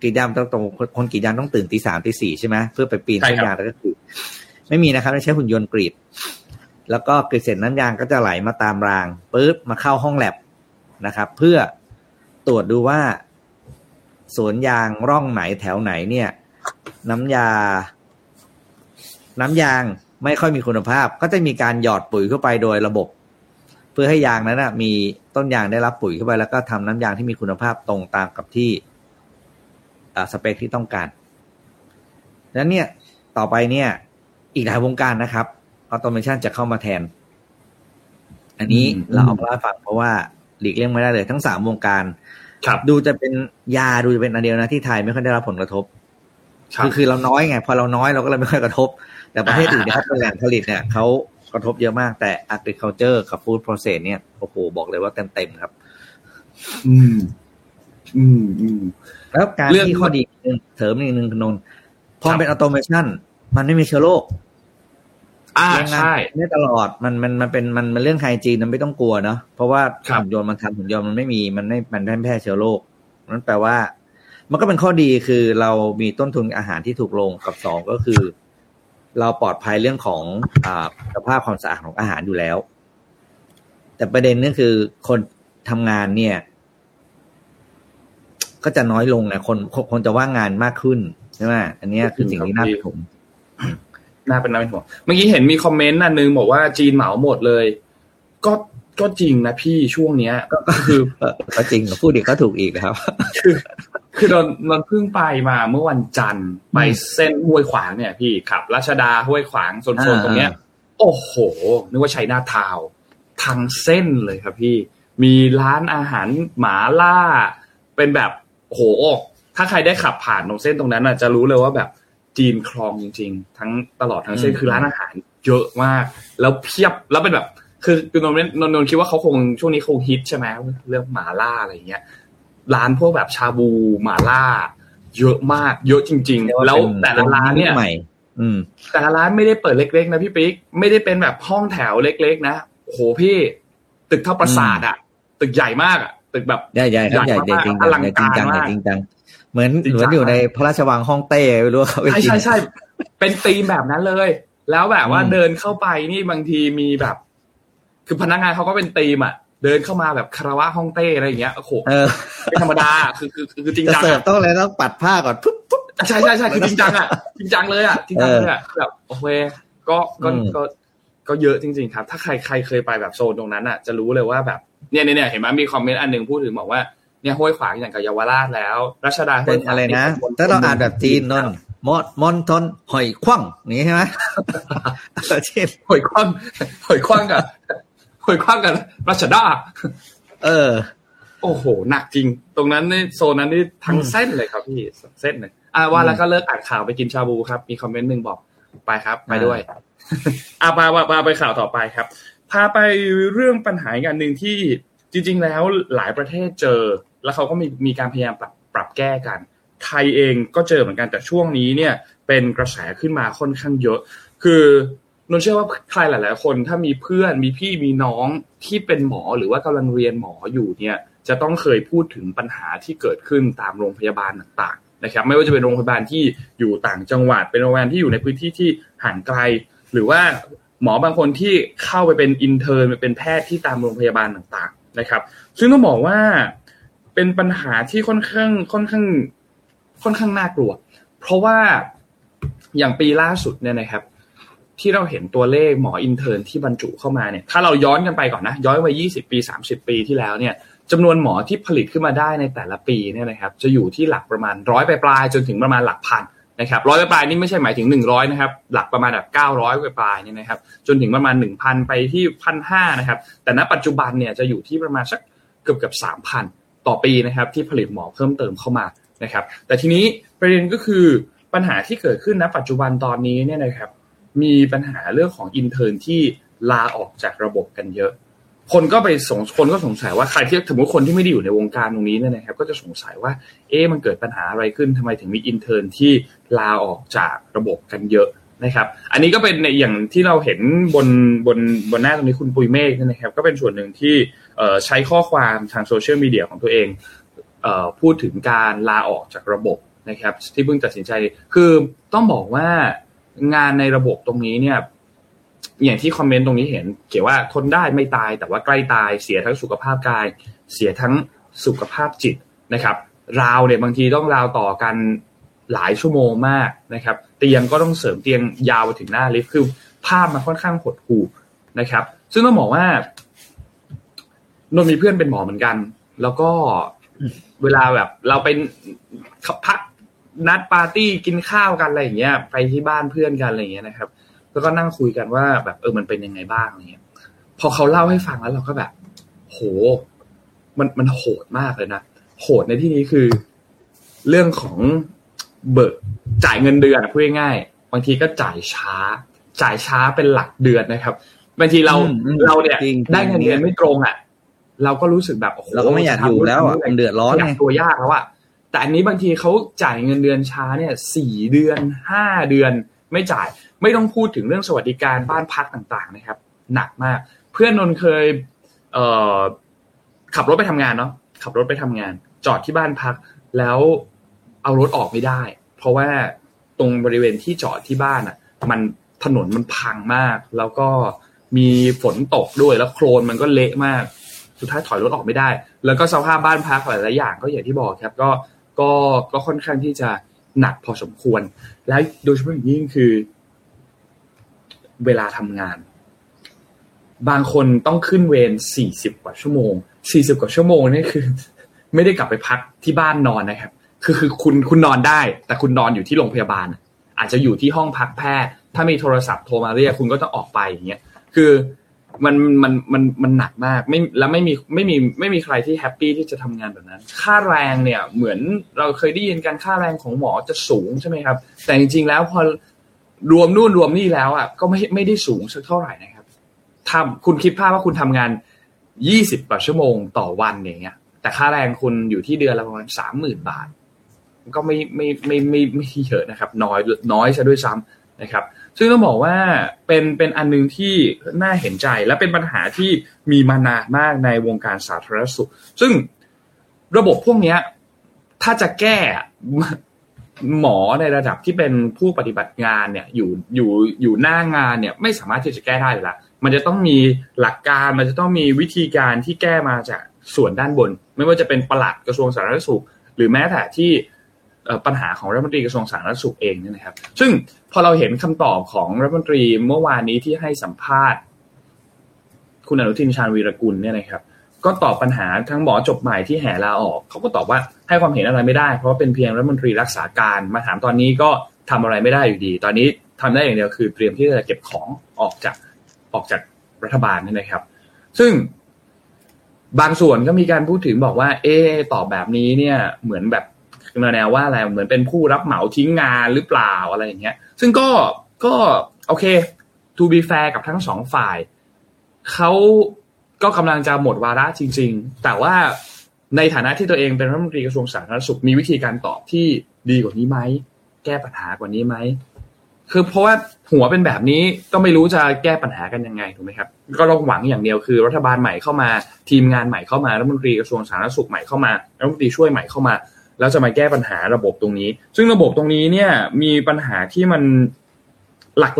กรีดยางต้องตรงคนกรีดยางต้องตื่นตีสามตีสี่ใช่ไหมเพื่อไปปีนต้นยางแล้วก็คือไม่มีนะครับไม่ใช้หุ่นยนต์กรีด แล้วก็กรีดเสร็จน้ำยางก็จะไหลมาตามรางปุ๊บมาเข้าห้องแลบนะครับ เพื่อตรวจดูว่าสวนยางร่องไหนแถวไหนเนี่ย น้ำยา น้ำยางไม่ค่อยมีคุณภาพ ก็จะมีการหยอดปุ๋ยเข้าไปโดยระบบเพื่อให้ยางนั้นนะมีต้นยางได้รับปุ๋ยเข้าไป แล้วก็ทำน้ำยางที่มีคุณภาพตรงตามกับที่สเปคที่ต้องการดังนั้นเนี่ยต่อไปเนี่ย อีกหลายวงการนะครับออโตเมชันจะเข้ามาแทน อันนี้เราเอามาฟังเพราะว่าหลีกเลี่ยงไม่ได้เลย ทั้งสามวงการครับดูจะเป็นยาดูจะเป็นอันเดียวนะที่ไทยไม่ค่อยได้รับผลกระทบคือคือเราน้อยไง พอเราน้อยเราก็เลยไม่ค่อยกระทบ แต่ประเทศอื่นเนี่ยเป็นแหล่งผลิตเนี่ยเขา กระทบเยอะมาก แต่ agriculture กับ food process เนี่ยโอ้โหบอกเลยว่าเต็มเต็มครับ อืม อืมอืมแล้วการที่ข้อดีนึงเสริมอีกนึงคุณนนพอเป็นออโตเมชันมันไม่มีเชื้อโรคอ่าใช่ไม่ตลอดมันมันมันเป็นมันมันเรื่องไฮจีนมันไม่ต้องกลัวเนาะเพราะว่าหุ่นยนต์มันทำหุ่นยนต์มันไม่มีมันไม่มันไม่แพร่เชื้อโรคนั่นแปลว่า มันก็เป็นข้อดีคือเรามีต้นทุนอาหารที่ถูกลงกับสองก็คือ เราปลอดภัยเรื่องของอ่าสภาพความสะอาดของอาหารอยู่แล้ว แต่ประเด็นนี่คือคนทำงานเนี่ย ก็จะน้อยลงนะคนคนจะว่างงานมากขึ้นใช่ไหมอันนี้คือสิ่งที่น่าเป็นห่วงน่าเป็นน่าเป็นห่วงเมื่อกี้เห็นมีคอมเมนต์อันนึงบอกว่าจีนเหมาหมดเลย ก็ ก็จริงนะพี่ช่วงเนี้ยก็คือก็จริงพูดอีกก็ถูกอีกครับ คือคือเราเราเพิ่งไปมาเมื่อวันจันทร์ไปเส้นห้วยขวางเนี่ยพี่ขับรัชดาห้วยขวางโซนๆตรงเนี้ย โอ้โห นึกว่าชัยนาทาวทางเส้นเลยครับพี่ มีร้านอาหารหมาล่า เป็นแบบโหถ้าใครได้ขับผ่านตรงเส้นตรงนั้นอะจะรู้เลยว่าแบบจีนคลองจริง ๆ ทั้งตลอดทั้งเส้นคือร้านอาหารเยอะมาก แล้วเพียบแล้วเป็นแบบ คือคือนนนนนคิดว่าเขาคงช่วงนี้คงฮิตใช่ไหมเรื่องหมาล่าอะไรเงี้ย ร้านพวกแบบชาบูหมาล่า เยอะมากเยอะจริง ๆ แล้วแต่ละร้านเนี่ยใหม่อืมแต่ละร้านไม่ได้เปิดเล็ก ๆ นะพี่ปิ๊กไม่ได้เป็นแบบห้องแถวเล็ก ๆ นะโหพี่ ตึกเท่าปราสาทอะ ตึกใหญ่มากอะตึกแบบใหญ่ใหญ่ครับใหญ่จริงจริงอลังจริงการจังมากจริงจังเหมือนเหมือนอยู่ในพระราชวังฮ่องเต้ไม่รู้เขาใช่ใช่ใช่เป็นธีมแบบนั้นเลย แล้วแบบว่าเดินเข้าไปนี่บางทีมีแบบ คือพนักงานเขาก็เป็นธีมอะ เดินเข้ามาแบบคารวะฮ่องเต้อะไรอย่างเงี้ยโอ้โหเออไม่ธรรมดาคือคือคือจริงจะจังเสิร์ฟอะต้องอะไรต้องปัดผ้าก่อนปุ๊บปุ๊บใช่ใช่ใช่คือจริงจังอะจริงจังเลยอะจริงจังเลยอะแบบโอเคก็ก็อืมก็ก็เยอะจริง ๆ ครับ ถ้าใครใครเคยไปแบบโซนตรงนั้นอะ จะรู้เลยว่าแบบเนี่ยเนี่ยเนี่ยเห็นไหมมีคอมเมนต์อันหนึ่งพูดถึงบอกว่าเนี่ยห้วยขวางอย่างกับเยาวราชแล้ว รัชดาห้เป็วยนขวางอะไรนะเป็ถ้าเราอ่านแบบจีนนนมดมอนทนหอยคว่ำอย่างนี้ใช่ไหมเออจีนหอยคว้างหอยคว้างกับ หอยคว้างกับรัชดา เออ โอ้โห หนักจริง ตรงนั้นนี่โซนนั้นนี่ทั้งเส้นเลยครับพี่เส้นเลยอ่าว่าแล้วก็เลิกอ่านข่าวไปกินชาบูครับ มีคอมเมนต์หนึ่งบอกไปครับ ไปด้วยอ่าพาพาพาไปข่าวต่อไปครับ พาไปเรื่องปัญหาอีกอันหนึ่งที่จริง ๆ แล้วหลายประเทศเจอ แล้วเขาก็มีมีการพยายามปรับปรับแก้กัน ไทยเองก็เจอเหมือนกันแต่ช่วงนี้เนี่ย เป็นกระแสขึ้นมาค่อนข้างเยอะ คือ นนเชื่อว่าใครหลาย ๆ คนถ้ามีเพื่อนมีพี่มีน้องที่เป็นหมอหรือว่ากำลังเรียนหมออยู่เนี่ย จะต้องเคยพูดถึงปัญหาที่เกิดขึ้นตามโรงพยาบาลต่าง ๆ นะครับ ไม่ว่าจะเป็นโรงพยาบาลที่อยู่ต่างจังหวัด เป็นโรงพยาบาลที่อยู่ในพื้นที่ที่ห่างไกล หรือว่าหมอบางคนที่เข้าไปเป็น intern ไปเป็นแพทย์ที่ตามโรงพยาบาลต่างๆนะครับ ซึ่งต้องบอกว่าเป็นปัญหาที่ค่อนข้างค่อนข้างค่อนข้างน่ากลัว เพราะว่าอย่างปีล่าสุดเนี่ยนะครับ ที่เราเห็นตัวเลขหมอ intern ที่บรรจุเข้ามาเนี่ยถ้าเราย้อนกันไปก่อนนะ ย้อนไป 20 ปี 30 ปีที่แล้วเนี่ยจำนวนหมอที่ผลิตขึ้นมาได้ในแต่ละปีเนี่ยนะครับจะอยู่ที่หลักประมาณร้อยปลายๆจนถึงประมาณหลักพันนะครับร้อยปลายนี่ไม่ใช่หมายถึง 100นะครับหลักประมาณแบบ900ปลายเนี่ยนะครับจนถึงประมาณ 1,000 ไปที่พันห้านะครับแต่ณปัจจุบันเนี่ยจะอยู่ที่ประมาณสักเกือบเกือบ3,000ต่อปีนะครับที่ผลิตหมอเพิ่มเติมเข้ามานะครับแต่ทีนี้ประเด็นก็คือปัญหาที่เกิดขึ้นณปัจจุบันตอนนี้เนี่ยนะครับ มีปัญหาเรื่องของอินเทอร์นที่ลาออกจากระบบกันเยอะ คนก็ไปสงคนก็สงสัยว่าใครที่สมมติคนที่ไม่ได้อยู่ในวงการตรงนี้เนี่ยนะครับ ก็จะสงสัยว่า เอ๊ะมันเกิดปัญหาอะไรขึ้นทำไมถึงมี intern ที่ลาออกจากระบบกันเยอะนะครับ อันนี้ก็เป็นในอย่างที่เราเห็นบนบนบนหน้าตรงนี้คุณปุยเมฆนะครับ ก็เป็นส่วนหนึ่งที่ใช้ข้อความทางโซเชียลมีเดียของตัวเองพูดถึงการลาออกจากระบบนะครับ ที่เพิ่งตัดสินใจคือต้องบอกว่า งานในระบบตรงนี้เนี่ย อย่างที่คอมเมนต์ตรงนี้เห็น เขียนว่าทนได้ไม่ตาย แต่ว่าใกล้ตายเสียทั้งสุขภาพกาย เสียทั้งสุขภาพจิตนะครับ ราวเนี่ยบางทีต้องราวต่อกันหลายชั่วโมงมากนะครับ เตียงก็ต้องเสริมเตียงยาวไปถึงหน้าลิฟต์คือภาพมันค่อนข้างหดหู่นะครับ ซึ่งต้องบอกว่านนมีเพื่อนเป็นหมอเหมือนกัน แล้วก็เวลาแบบ เราเป็นพัก นัดปาร์ตี้กินข้าวกันอะไรอย่างเงี้ย ไปที่บ้านเพื่อนกันอะไรอย่างเงี้ยนะครับ แล้วก็นั่งคุยกันว่าแบบเออมันเป็นยังไงบ้างอะไรเงี้ย พอเขาเล่าให้ฟังแล้วเราก็แบบ โห มันมันโหดมากเลยนะโหดในที่นี้คือ เรื่องของเบิกจ่ายเงินเดือนพูดง่ายๆบางทีก็จ่ายช้า จ่ายช้าเป็นหลักเดือนนะครับบางทีเราเราเนี่ยได้เงินเดือนไม่ตรงอะ เราก็รู้สึกแบบโอ้โหเราก็ไม่อยากอยู่แล้วอะมันเดือดร้อนไงตัวยากแล้วอะ แต่อันนี้บางทีเขาจ่ายเงินเดือนช้าเนี่ยสี่เดือนห้าเดือนไม่จ่ายไม่ต้องพูดถึงเรื่องสวัสดิการบ้านพักต่างๆนะครับ หนักมาก เพื่อนนนเคยเขับรถไปทำงานเนาะขับรถไปทำงาน จอดที่บ้านพัก แล้วเอารถออกไม่ได้ เพราะว่าตรงบริเวณที่จอดที่บ้านอะ มันถนนมันพังมาก แล้วก็มีฝนตกด้วยแล้วโคลนมันก็เละมาก สุดท้ายถอยรถออกไม่ได้ แล้วก็สภาพบ้านพักหลายๆอย่างก็อย่างที่บอกครับ ก็ ก็ก็ค่อนข้างที่จะหนักพอสมควร และโดยเฉพาะอย่างยิ่งคือ เวลาทำงาน บางคนต้องขึ้นเวรสี่สิบกว่าชั่วโมงสี่สิบกว่าชั่วโมงนี่คือ ไม่ได้กลับไปพักที่บ้านนอนนะครับ คือคือคุณคุณนอนได้ แต่คุณนอนอยู่ที่โรงพยาบาล อาจจะอยู่ที่ห้องพักแพทย์ ถ้ามีโทรศัพท์โทรมาเรียกคุณก็ต้องออกไปอย่างเงี้ยคือ มันมันมันมันหนักมากไม่แล้วไม่มีไม่มีไม่มีใครที่แฮปปี้ที่จะทำงานแบบนั้น ค่าแรงเนี่ยเหมือนเราเคยได้ยินกันค่าแรงของหมอจะสูงใช่ไหมครับ แต่จริงๆแล้วพอรวมนู่นรวมนี่แล้วอะก็ไม่ไม่ได้สูงสักเท่าไหร่นะครับทำคุณคิดภาพว่าคุณทำงานยี่สิบกว่าชั่วโมงต่อวันอย่างเงี้ย แต่ค่าแรงคุณอยู่ที่เดือนละประมาณสามหมื่นบาท ก็ไม่ไม่ไม่ไม่ไม่เยอะนะครับ น้อยน้อยซะด้วยซ้ำนะครับ ซึ่งต้องบอกว่าเป็นเป็นอันนึงที่น่าเห็นใจและเป็นปัญหาที่มีมานานมากในวงการสาธารณสุข ซึ่งระบบพวกนี้ถ้าจะแก้หมอในระดับที่เป็นผู้ปฏิบัติงานเนี่ยอยู่อยู่อยู่หน้างานเนี่ยไม่สามารถที่จะแก้ได้เลยละมันจะต้องมีหลักการมันจะต้องมีวิธีการที่แก้มาจากส่วนด้านบน ไม่ว่าจะเป็นประหลัดกระทรวงสาธารณสุข หรือแม้แต่ที่ปัญหาของรัฐมนตรีกระทรวงสาธารณสุขเองเนี่ยนะครับ ซึ่ง พอเราเห็นคำตอบของรัฐมนตรีเมื่อวานนี้ที่ให้สัมภาษณ์ คุณอนุทินชาญวีรกุลเนี่ยนะครับ ก็ตอบปัญหาทั้งหมอจบใหม่ที่แห่ลาออกเขาก็ตอบว่าให้ความเห็นอะไรไม่ได้ เพราะว่าเป็นเพียงรัฐมนตรีรักษาการมาถามตอนนี้ก็ทำอะไรไม่ได้อยู่ดี ตอนนี้ทำได้อย่างเดียวคือ เตรียมที่จะเก็บของออกจากออกจากรัฐบาลนี่นะครับ ซึ่งบางส่วนก็มีการพูดถึงบอกว่า เอตอบแบบนี้เนี่ยเหมือนแบบ แนวว่าอะไรเหมือนเป็นผู้รับเหมาทิ้งงานหรือเปล่าอะไรอย่างเงี้ย ซึ่งก็ก็โอเค to be fair กับทั้งสองฝ่ายเขาก็กำลังจะหมดวาระจริง ๆ แต่ว่าในฐานะที่ตัวเองเป็นรัฐมนตรีกระทรวงสาธารณสุขมีวิธีการตอบที่ดีกว่านี้ไหมแก้ปัญหากว่านี้ไหมคือเพราะว่าหัวเป็นแบบนี้ก็ไม่รู้จะแก้ปัญหากันยังไงถูกไหมครับก็ต้องหวังอย่างเดียวคือ รัฐบาลใหม่เข้ามา ทีมงานใหม่เข้ามารัฐมนตรีกระทรวงสาธารณสุขใหม่เข้ามารัฐมนตรีช่วยใหม่เข้ามา แล้วจะมาแก้ปัญหาระบบตรงนี้ ซึ่งระบบตรงนี้เนี่ยมีปัญหาที่มัน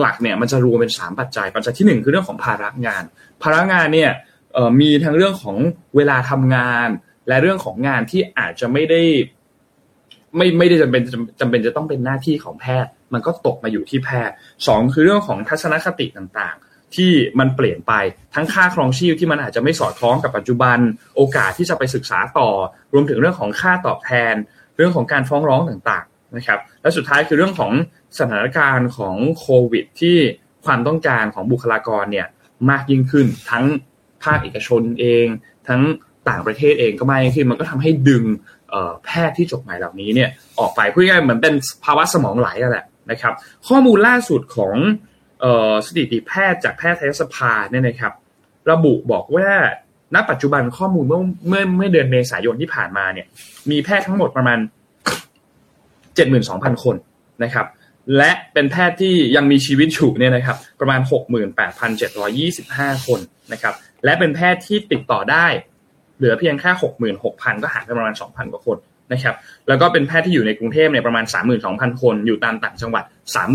หลักๆเนี่ยมันจะรวมเป็นสามปัจจัย ปัจจัยที่หนึ่งคือเรื่องของภาระงาน ภาระงานเนี่ยมีทั้งเรื่องของเวลาทำงาน และเรื่องของงานที่อาจจะไม่ได้ไม่ไม่ได้จำเป็นจำเป็นจะต้องเป็นหน้าที่ของแพทย์ มันก็ตกมาอยู่ที่แพทย์สองคือเรื่องของทัศนคติต่าง ที่มันเปลี่ยนไปทั้งค่าครองชีพที่มันอาจจะไม่สอดคล้องกับปัจจุบัน โอกาสที่จะไปศึกษาต่อ รวมถึงเรื่องของค่าตอบแทน เรื่องของการฟ้องร้องต่างๆนะครับและสุดท้ายคือเรื่องของสถานการณ์ของโควิด ที่ความต้องการของบุคลากรเนี่ยมากยิ่งขึ้น ทั้งภาคเอกชนเอง ทั้งต่างประเทศเองก็มากยิ่งขึ้นมันก็ทำให้ดึงแพทย์ที่จบใหม่เหล่านี้เนี่ยออกไปพูดง่ายเหมือนเป็นภาวะสมองไหลนั่นแหละนะครับ ข้อมูลล่าสุดของ สถิติแพทย์จากแพทยสภาเนี่ยนะครับ ระบุบอกว่าณปัจจุบันข้อมูลเมื่อเมื่อเมื่อเดือนเมษายนที่ผ่านมาเนี่ย มีแพทย์ทั้งหมดประมาณ72,000คนนะครับ และเป็นแพทย์ที่ยังมีชีวิตอยู่เนี่ยนะครับ ประมาณ68,725คนนะครับ และเป็นแพทย์ที่ติดต่อได้ เหลือเพียงแค่66,000ก็หายไปประมาณ2,000กว่าคนนะครับ แล้วก็เป็นแพทย์ที่อยู่ในกรุงเทพเนี่ยประมาณ32,000คน อยู่ตามต่างจังหวัด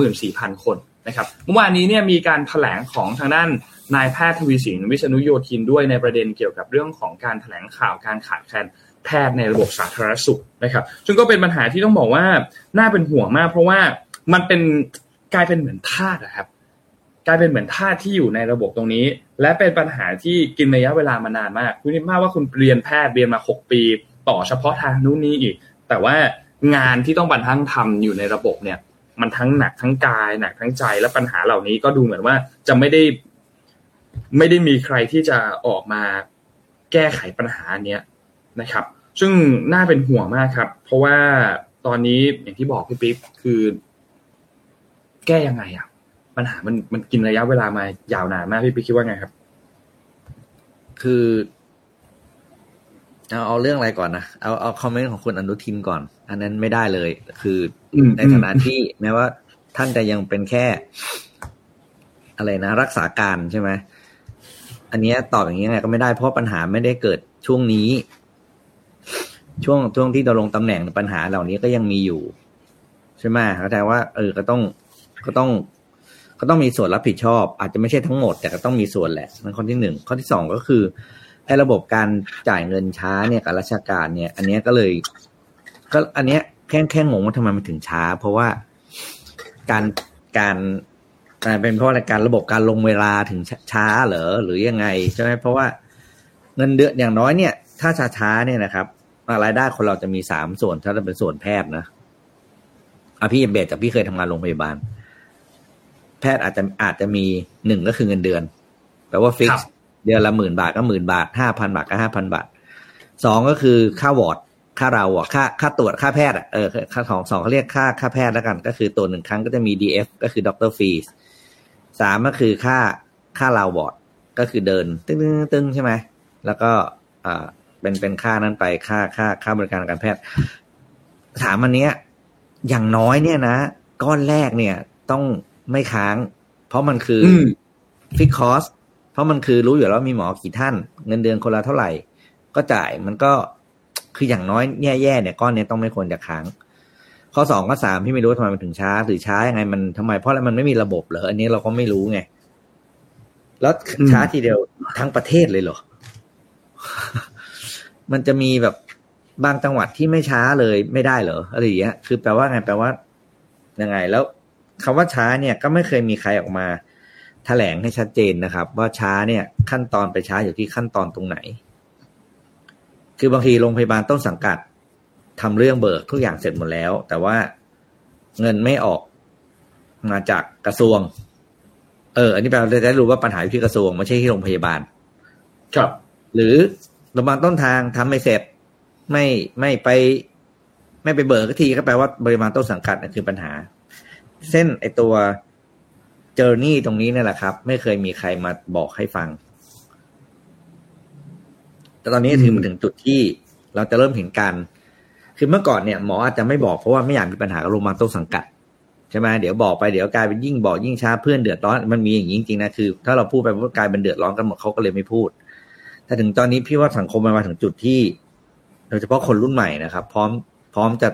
34,000คน นะครับเมื่อวานนี้เนี่ยมีการถแถลงของทางด้านนายแพทย์ทวีสินวิษณุโยธินด้วยในประเด็นเกี่ยวกับเรื่องของการถแถลงข่าวการขาดแคลนแพทย์ในระบบสาธารณสุขนะครับซึ่งก็เป็นปัญหาที่ต้องบอกว่าน่าเป็นห่วงมาก เพราะว่ามันเป็นกลายเป็นเหมือนทาสครับกลายเป็นเหมือนทาสที่อยู่ในระบบตรงนี้ และเป็นปัญหาที่กินระยะเวลามานานมากคุณนึกภาว่าคุณเรียนแพทย์เรียนมา 6 ปี ต่อเฉพาะทางนู้นนี้อีก แต่ว่างานที่ต้องบรรทั้งทำอยู่ในระบบเนี่ย มันทั้งหนักทั้งกายหนักทั้งใจและปัญหาเหล่านี้ก็ดูเหมือนว่าจะไม่ได้ ไม่ได้มีใครที่จะออกมาแก้ไขปัญหาเนี้ยนะครับ ซึ่งน่าเป็นห่วงมากครับ เพราะว่าตอนนี้อย่างที่บอกพี่ปิ๊บคือ แก้ยังไงอะ ปัญหามันมันกินระยะเวลามายาวนานมากพี่ปิ๊กคิดว่าไงครับ คือเอาเอาเรื่องอะไรก่อนนะเอาเอาคอมเมนต์ของคุณอนุทินก่อน อันนั้นไม่ได้เลย คือในฐานะที่แม้ว่า ท่านจะยังเป็นแค่ อะไรนะ รักษาการใช่ไหมอันนี้ตอบอย่างนี้ไงก็ไม่ได้เพราะปัญหาไม่ได้เกิดช่วงนี้ ช่วงช่วงที่ดำรงตำแหน่งปัญหาเหล่านี้ก็ยังมีอยู่ ใช่ไหมเข้าใจว่า เออก็ต้องก็ต้อง ก็ต้องมีส่วนรับผิดชอบ อาจจะไม่ใช่ทั้งหมด แต่ก็ต้องมีส่วนแหละนั่นข้อที่หนึ่งข้อที่สองก็คือไอ้ระบบการจ่ายเงินช้าเนี่ยกับราชการเนี่ย อันนี้ก็เลย ก็อันเนี้ยแค่แค่งงว่าทำไมมันถึงช้า เพราะว่าการการเป็นเพราะอะไรการระบบการลงเวลาถึงช้าเหรอหรือยังไงใช่ไหมเพราะว่าเงินเดือนอย่างน้อยเนี่ย ถ้าช้าช้าเนี่ยนะครับรายได้คนเราจะมีสามส่วนถ้าจะเป็นส่วนแพทย์นะอะพี่เบสจากพี่เคยทำงานโรงพยาบาล แพทย์อาจจะอาจจะมีหนึ่งก็คือเงินเดือนแปลว่า fix เดือนละหมื่นบาทก็หมื่นบาทห้าพันบาทก็ห้าพันบาทสองก็คือค่าวอร์ด ค่า round อะค่าค่าตรวจค่าแพทย์อะเออค่าของสองเขาเรียกค่าค่าแพทย์แล้วกัน ก็คือตัวหนึ่งครั้งก็จะมี DF ก็คือ doctor fees สามก็คือค่าค่า round ward ก็คือเดินตึ้งตึ้งตึ้งใช่ไหมแล้วก็อ่าเป็นเป็นค่านั้นไปค่าค่าค่าบริการการแพทย์ถามอันเนี้ย อย่างน้อยเนี่ยนะก้อนแรกเนี่ย ต้องไม่ค้าง เพราะมันคือฟิกคอสเพราะมันคือรู้อยู่แล้วมีหมอกี่ท่าน เงินเดือนคนละเท่าไหร่ ก็จ่ายมันก็ คืออย่างน้อยแย่ๆเนี่ยก้อนนี้ต้องไม่ควรจะค้าง ข้อสองข้อสามพี่ไม่รู้ทำไมมันถึงช้าหรือช้ายังไงมันทำไม เพราะอะไรมันไม่มีระบบเหรออันนี้เราก็ไม่รู้ไง แล้วช้าทีเดียวทั้งประเทศเลยเหรอ มันจะมีแบบบางจังหวัดที่ไม่ช้าเลยไม่ได้เหรออะไรอย่างเงี้ย คือแปลว่าไงแปลว่ายังไง แล้วคำว่าช้าเนี่ยก็ไม่เคยมีใครออกมาแถลงให้ชัดเจนนะครับ ว่าช้าเนี่ย ขั้นตอนไปช้าอยู่ที่ขั้นตอนตรงไหน คือบางทีโรงพยาบาลต้นสังกัดทำเรื่องเบิกทุกอย่างเสร็จหมดแล้ว แต่ว่าเงินไม่ออกมาจากกระทรวง เออ อันนี้แปลว่าจะได้รู้ว่าปัญหาอยู่ที่กระทรวงไม่ใช่ที่โรงพยาบาล ครับ หรือโรงพยาบาลต้นทางทำไม่เสร็จ ไม่ไม่ไป ไม่ไปเบิกทีก็แปลว่าบริมาณต้นสังกัดนั่นคือปัญหา เส้นไอตัวเจอร์นี่ตรงนี้เนี่ยแหละครับ ไม่เคยมีใครมาบอกให้ฟัง แต่ตอนนี้ถึงมาถึงจุดที่เราจะเริ่มเห็นการ คือเมื่อก่อนเนี่ยหมออาจจะไม่บอกเพราะว่าไม่อยากมีปัญหากับโรงพยาบาลต้นสังกัดใช่ไหมเดี๋ยวบอกไปเดี๋ยวกลายเป็นยิ่งบอกยิ่งช้าเพื่อนเดือดร้อนมันมีอย่างนี้จริงๆนะคือ ถ้าเราพูดไปว่ากลายเป็นเดือดร้อนกันหมดเขาก็เลยไม่พูดถ้าถึงตอนนี้พี่ว่าสังคมมันมาถึงจุดที่โดยเฉพาะคนรุ่นใหม่นะครับ พร้อมพร้อมจะ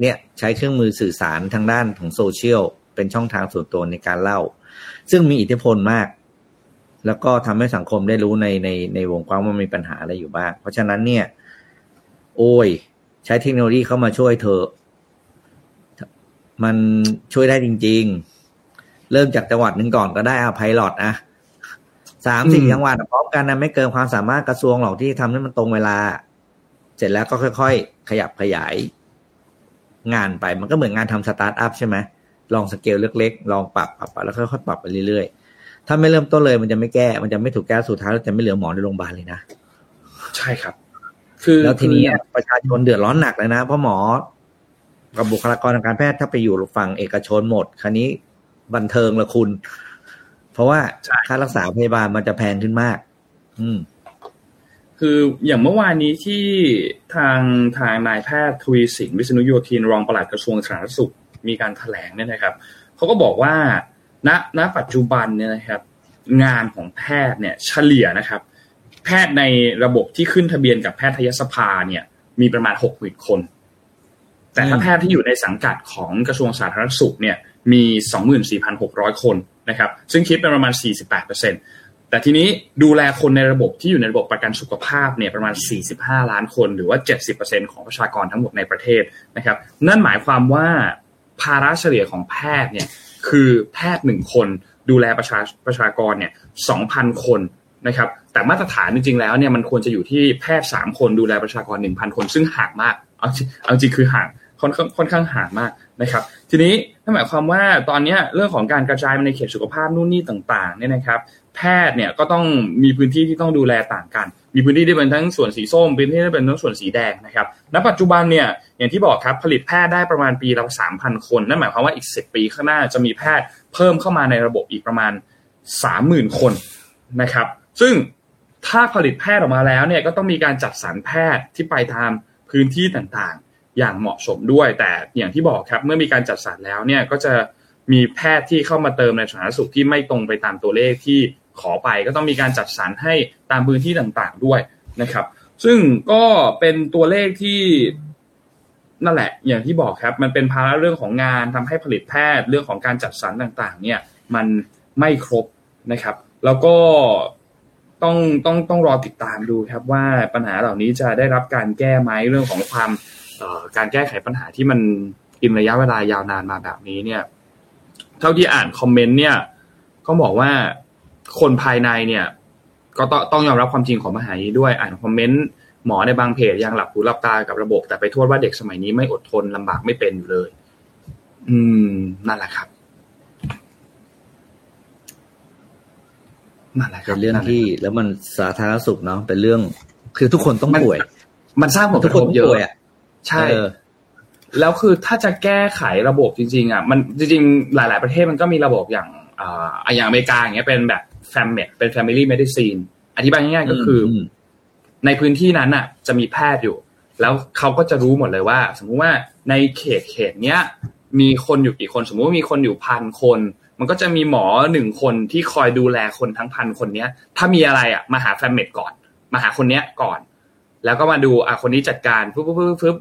เนี่ยใช้เครื่องมือสื่อสารทางด้านของโซเชียลเป็นช่องทางส่วนตัวในการเล่า ซึ่งมีอิทธิพลมาก แล้วก็ทำให้สังคมได้รู้ในในในวงกว้างว่ามีปัญหาอะไรอยู่บ้าง เพราะฉะนั้นเนี่ย โอ้ย ใช้เทคโนโลยีเข้ามาช่วยเธอ มันช่วยได้จริง ๆ เริ่มจากจังหวัดหนึ่งก่อนก็ได้เอาไพลอตนะสามสี่จังหวัดพร้อมกันนะไม่เกินความสามารถกระทรวงหรอกที่ทำให้มันตรงเวลา เสร็จแล้วก็ค่อย ๆ ขยับขยาย งานไปมันก็เหมือนงานทำสตาร์ทอัพใช่ไหมลองสเกลเล็กๆ ลองปรับปรับแล้วค่อยๆปรับไปเรื่อยๆ ถ้าไม่เริ่มต้นเลยมันจะไม่แก้ มันจะไม่ถูกแก้สุดท้ายเราจะไม่เหลือหมอในโรงพยาบาลเลยนะ ใช่ครับ คือแล้วทีนี้ประชาชนเดือดร้อนหนักเลยนะ เพราะหมอ กับบุคลากรทางการแพทย์ถ้าไปอยู่ฝั่งเอกชนหมด คราวนี้บันเทิงละคุณ เพราะว่าค่ารักษาพยาบาลมันจะแพงขึ้นมาก อืม คืออย่างเมื่อวานนี้ที่ทางทางนายแพทย์ทวีสิงห์วิษณุโยธินรองปลัดกระทรวงสาธารณสุขมีการแถลงเนี่ยนะครับเขาก็บอกว่า ณณปัจจุบันเนี่ยนะครับ งานของแพทย์เนี่ยเฉลี่ยนะครับ แพทย์ในระบบที่ขึ้นทะเบียนกับแพทยสภาเนี่ย มีประมาณหกหมื่นคน แต่ถ้าแพทย์ที่อยู่ในสังกัดของกระทรวงสาธารณสุขเนี่ยมีสองหมื่นสี่พันหกร้อยคนนะครับ ซึ่งคิดเป็นประมาณสี่สิบแปดเปอร์เซ็นตแต่ทีนี้ดูแลคนในระบบที่อยู่ในระบบประกันสุขภาพเนี่ยประมาณ 45 ล้านคน หรือว่า 70%ของประชากรทั้งหมดในประเทศนะครับ นั่นหมายความว่าภาระเฉลี่ยของแพทย์เนี่ย คือแพทย์หนึ่งคนดูแลประชาประชากรเนี่ยสองพันคนนะครับแต่มาตรฐานจริงๆแล้วเนี่ยมันควรจะอยู่ที่แพทย์สามคนดูแลประชากรหนึ่งพันคน ซึ่งห่างมากเอาจริงเอาจริงคือห่างค่อนข้างค่อนข้างห่างมากนะครับ ทีนี้นั่นหมายความว่าตอนนี้เรื่องของการกระจายในเขตสุขภาพนู่นนี่ต่างๆเนี่ยนะครับ แพทย์เนี่ยก็ต้องมีพื้นที่ที่ต้องดูแลต่างกัน มีพื้นที่ที่เป็นทั้งส่วนสีส้มพื้นที่ที่เป็นทั้งส่วนสีแดงนะครับณปัจจุบันเนี่ยอย่างที่บอกครับผลิตแพทย์ได้ประมาณปีละ3,000คนนั่นหมายความว่าอีก10ปีข้างหน้าจะมีแพทย์เพิ่มเข้ามาในระบบอีกประมาณ30,000คนนะครับ ซึ่งถ้าผลิตแพทย์ออกมาแล้วเนี่ยก็ต้องมีการจัดสรรแพทย์ที่ไปตามพื้นที่ต่างๆ อย่างเหมาะสมด้วย แต่อย่างที่บอกครับเมื่อมีการจัดสรรแล้วเนี่ยก็จะมีแพทย์ที่เข้ามาเติมในสาธารณสุขที่ไม่ตรงไปตามตัวเลขที่ ขอไปก็ต้องมีการจัดสรรให้ตามพื้นที่ต่างๆด้วยนะครับ ซึ่งก็เป็นตัวเลขที่นั่นแหละ อย่างที่บอกครับ มันเป็นภาระเรื่องของงานทำให้ผลิตแพทย์เรื่องของการจัดสรรต่างๆ เนี่ยมันไม่ครบนะครับ แล้วก็ต้องต้องต้องรอติดตามดูครับว่าปัญหาเหล่านี้จะได้รับการแก้ไหมเรื่องของความการแก้ไขปัญหาที่มันกินระยะเวลายาวนานมาแบบนี้เนี่ย เท่าที่อ่านคอมเมนต์เนี่ยก็บอกว่า คนภายในเนี่ย ก็ต้องต้องยอมรับความจริงของมหานี้ด้วย อ่านคอมเมนต์หมอในบางเพจยังหลับหูหลับตากับระบบ แต่ไปโทษว่าเด็กสมัยนี้ไม่อดทนลำบากไม่เป็นอยู่เลย อืม นั่นแหละครับนั่นแหละครัเป็บนเรื่องที่แล้วมันสาธารณสุขเนาะเป็นเรื่อง คือทุกคนต้องป่วย มันสร้างผลกทุกระคทนบต้องเยป่วยอะอะใช่เออแล้วคือถ้าจะแก้ไขระบบจริง ๆ อะ มันจริงๆ หลาย ๆ ประเทศมันก็มีระบบอย่างอ่าอย่างอเมริกาอย่างเงี้ยเป็นแบบ FAMED เป็น Family Medicine อธิบายง่ายๆก็คืออมในพื้นที่นั้นอะ จะมีแพทย์อยู่ แล้วเขาก็จะรู้หมดเลยว่า สมมุติว่าในเขตเขตเนี้ย มีคนอยู่กี่คน สมมุติว่ามีคนอยู่พันคน มันก็จะมีหมอหนึ่งคนที่คอยดูแลคนทั้งพันคนเนี้ย ถ้ามีอะไรอะมาหาแฟมเมดก่อน มาหาคนเนี้ยก่อน แล้วก็มาดูอะคนนี้จัดการปึ๊บปึ๊บปึ๊บปึ๊บ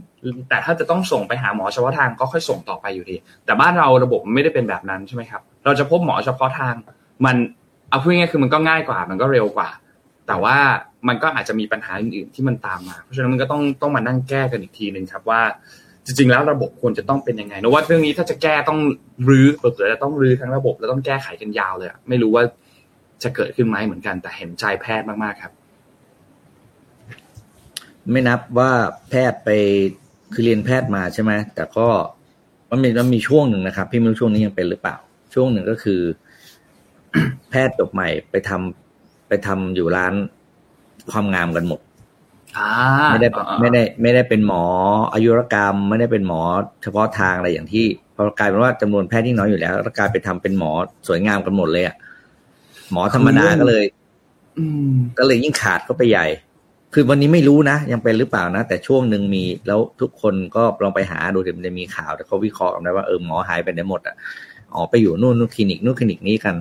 แต่ถ้าจะต้องส่งไปหาหมอเฉพาะทางก็ค่อยส่งต่อไปอยู่ดี แต่บ้านเราระบบมันไม่ได้เป็นแบบนั้นใช่ไหมครับ เราจะพบหมอเฉพาะทาง มัน เอาพูดง่ายๆคือมันก็ง่ายกว่า มันก็เร็วกว่า แต่ว่ามันก็อาจจะมีปัญหาอื่นๆที่มันตามมา เพราะฉะนั้นมันก็ต้องต้องมานั่งแก้กันอีกทีหนึ่งครับว่า จริง ๆ แล้วระบบควรจะต้องเป็นยังไงนะว่าเรื่องนี้ถ้าจะแก้ต้องรื้อเผื่อจะต้องรื้อทั้งระบบแล้วต้องแก้ไขกันยาวเลยไม่รู้ว่าจะเกิดขึ้นไหมเหมือนกันแต่เห็นใจแพทย์มากๆครับ ไม่นับว่าแพทย์ไปคือเรียนแพทย์มาใช่ไหมแต่ก็มันมีมันมีช่วงหนึ่งนะครับ พี่ไม่รู้ช่วงนี้ยังเป็นหรือเปล่า ช่วงหนึ่งก็คือ แพทย์จบใหม่ไปทำไปทำอยู่ร้านความงามกันหมดอ่าไม่ได้อ่าไม่ได้ ไม่ได้เป็นหมออายุรกรรม ไม่ได้เป็นหมอเฉพาะทางอะไรอย่างที่พอกลายเป็นว่าจำนวนแพทย์ที่น้อยอยู่แล้วแล้วกลายไปทำเป็นหมอสวยงามกันหมดเลยอะหมอธรรมดาก็เลย อืมก็เลยยิ่งขาดก็ไปใหญ่ คือวันนี้ไม่รู้นะ ยังเป็นหรือเปล่านะ แต่ช่วงหนึ่งมีแล้วทุกคนก็ลองไปหาดูเดี๋ยวมันจะมีข่าวแต่เขาวิเคราะห์กันได้ว่าเออหมอหายไปไหนหมดอะอ๋อไปอยู่นู่นนู่นคลินิกนู่นคลินิกนี้กัน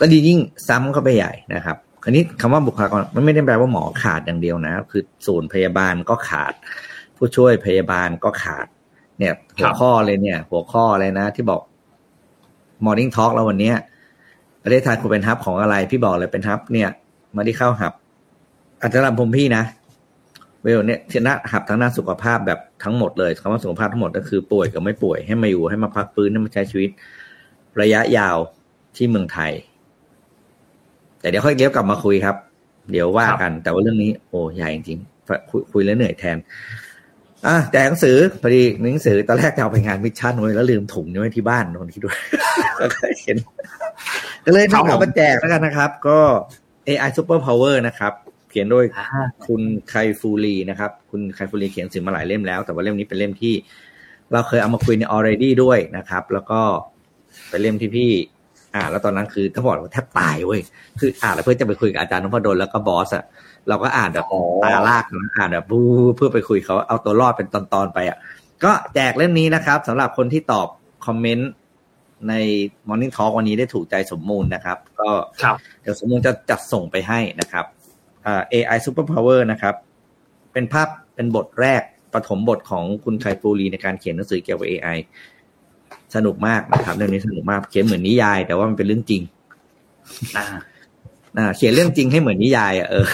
ก็ดียิ่งซ้ำเข้าไปใหญ่นะครับคราวนี้คำว่าบุคลากรมันไม่ได้แปลว่าหมอขาดอย่างเดียวนะ คือศูนย์พยาบาลก็ขาด ผู้ช่วยพยาบาลก็ขาด เนี่ย หัวข้อเลยเนี่ย หัวข้อเลยนะ ที่บอก Morning Talk แล้ววันเนี้ยประเทศไทยคุณเป็นฮับของอะไร พี่บอกเลยเป็นฮับ เนี่ยมาที่เข้าฮับอาจจะรำผมพี่นะเวลเนี่ยชนะหับทั้งด้านสุขภาพแบบทั้งหมดเลยคำว่าสุขภาพทั้งหมดก็คือป่วยกับไม่ป่วยให้มาอยู่ให้มาพักฟื้นให้มาใช้ชีวิต ระยะยาวที่เมืองไทย แต่เดี๋ยวค่อยเดี๋ยวกลับมาคุยครับ เดี๋ยวว่ากัน แต่ว่าเรื่องนี้ โอ้ใหญ่จริงๆคุยคุยแล้วเหนื่อยแทน อะแจกหนังสือพอดีหนังสือตอนแรกจะเอาไปงานมิชชั่นไว้แล้วลืมถุงไว้ที่บ้านคนที่ด้วยก็เห็น ก็เลยทำเอามาแจกแล้วกันนะครับ ก็ AI Super Power นะครับ เขียนโดยคุณไคฟูรีนะครับ คุณไคฟูรีเขียนสื่อมาหลายเล่มแล้ว แต่ว่าเล่มนี้เป็นเล่มที่ เราเคยเอามาคุยใน already ด้วยนะครับ แล้วก็เป็นเล่มที่พี่ อ่านแล้วตอนนั้นคือถ้าบอกว่าแทบตายเว้ยคืออ่านแล้วเพื่อจะไปคุยกับอาจารย์นพดลแล้วก็บอสอะเราก็อ่านแบบตาลากนะอ่านแบบบูเพื่อไปคุยเขาเอาตัวรอดเป็นตอนๆไปอะ ก็แจกเล่มนี้นะครับสำหรับคนที่ตอบคอมเมนต์ใน Morning Talk วันนี้ได้ถูกใจสมมูลนะครับ ก็เดี๋ยวสมมูลจะจัดส่งไปให้นะครับ AI Super Power นะครับ เป็นภาพเป็นบทแรกปฐมบทของคุณไคฟูรีในการเขียนหนังสือเกี่ยวกับ AI สนุกมากนะครับ เรื่องนี้สนุกมากเขียนเหมือนนิยาย แต่ว่ามันเป็นเรื่องจริงอ่าเขียนเรื่องจริงให้เหมือนนิยายอะเออ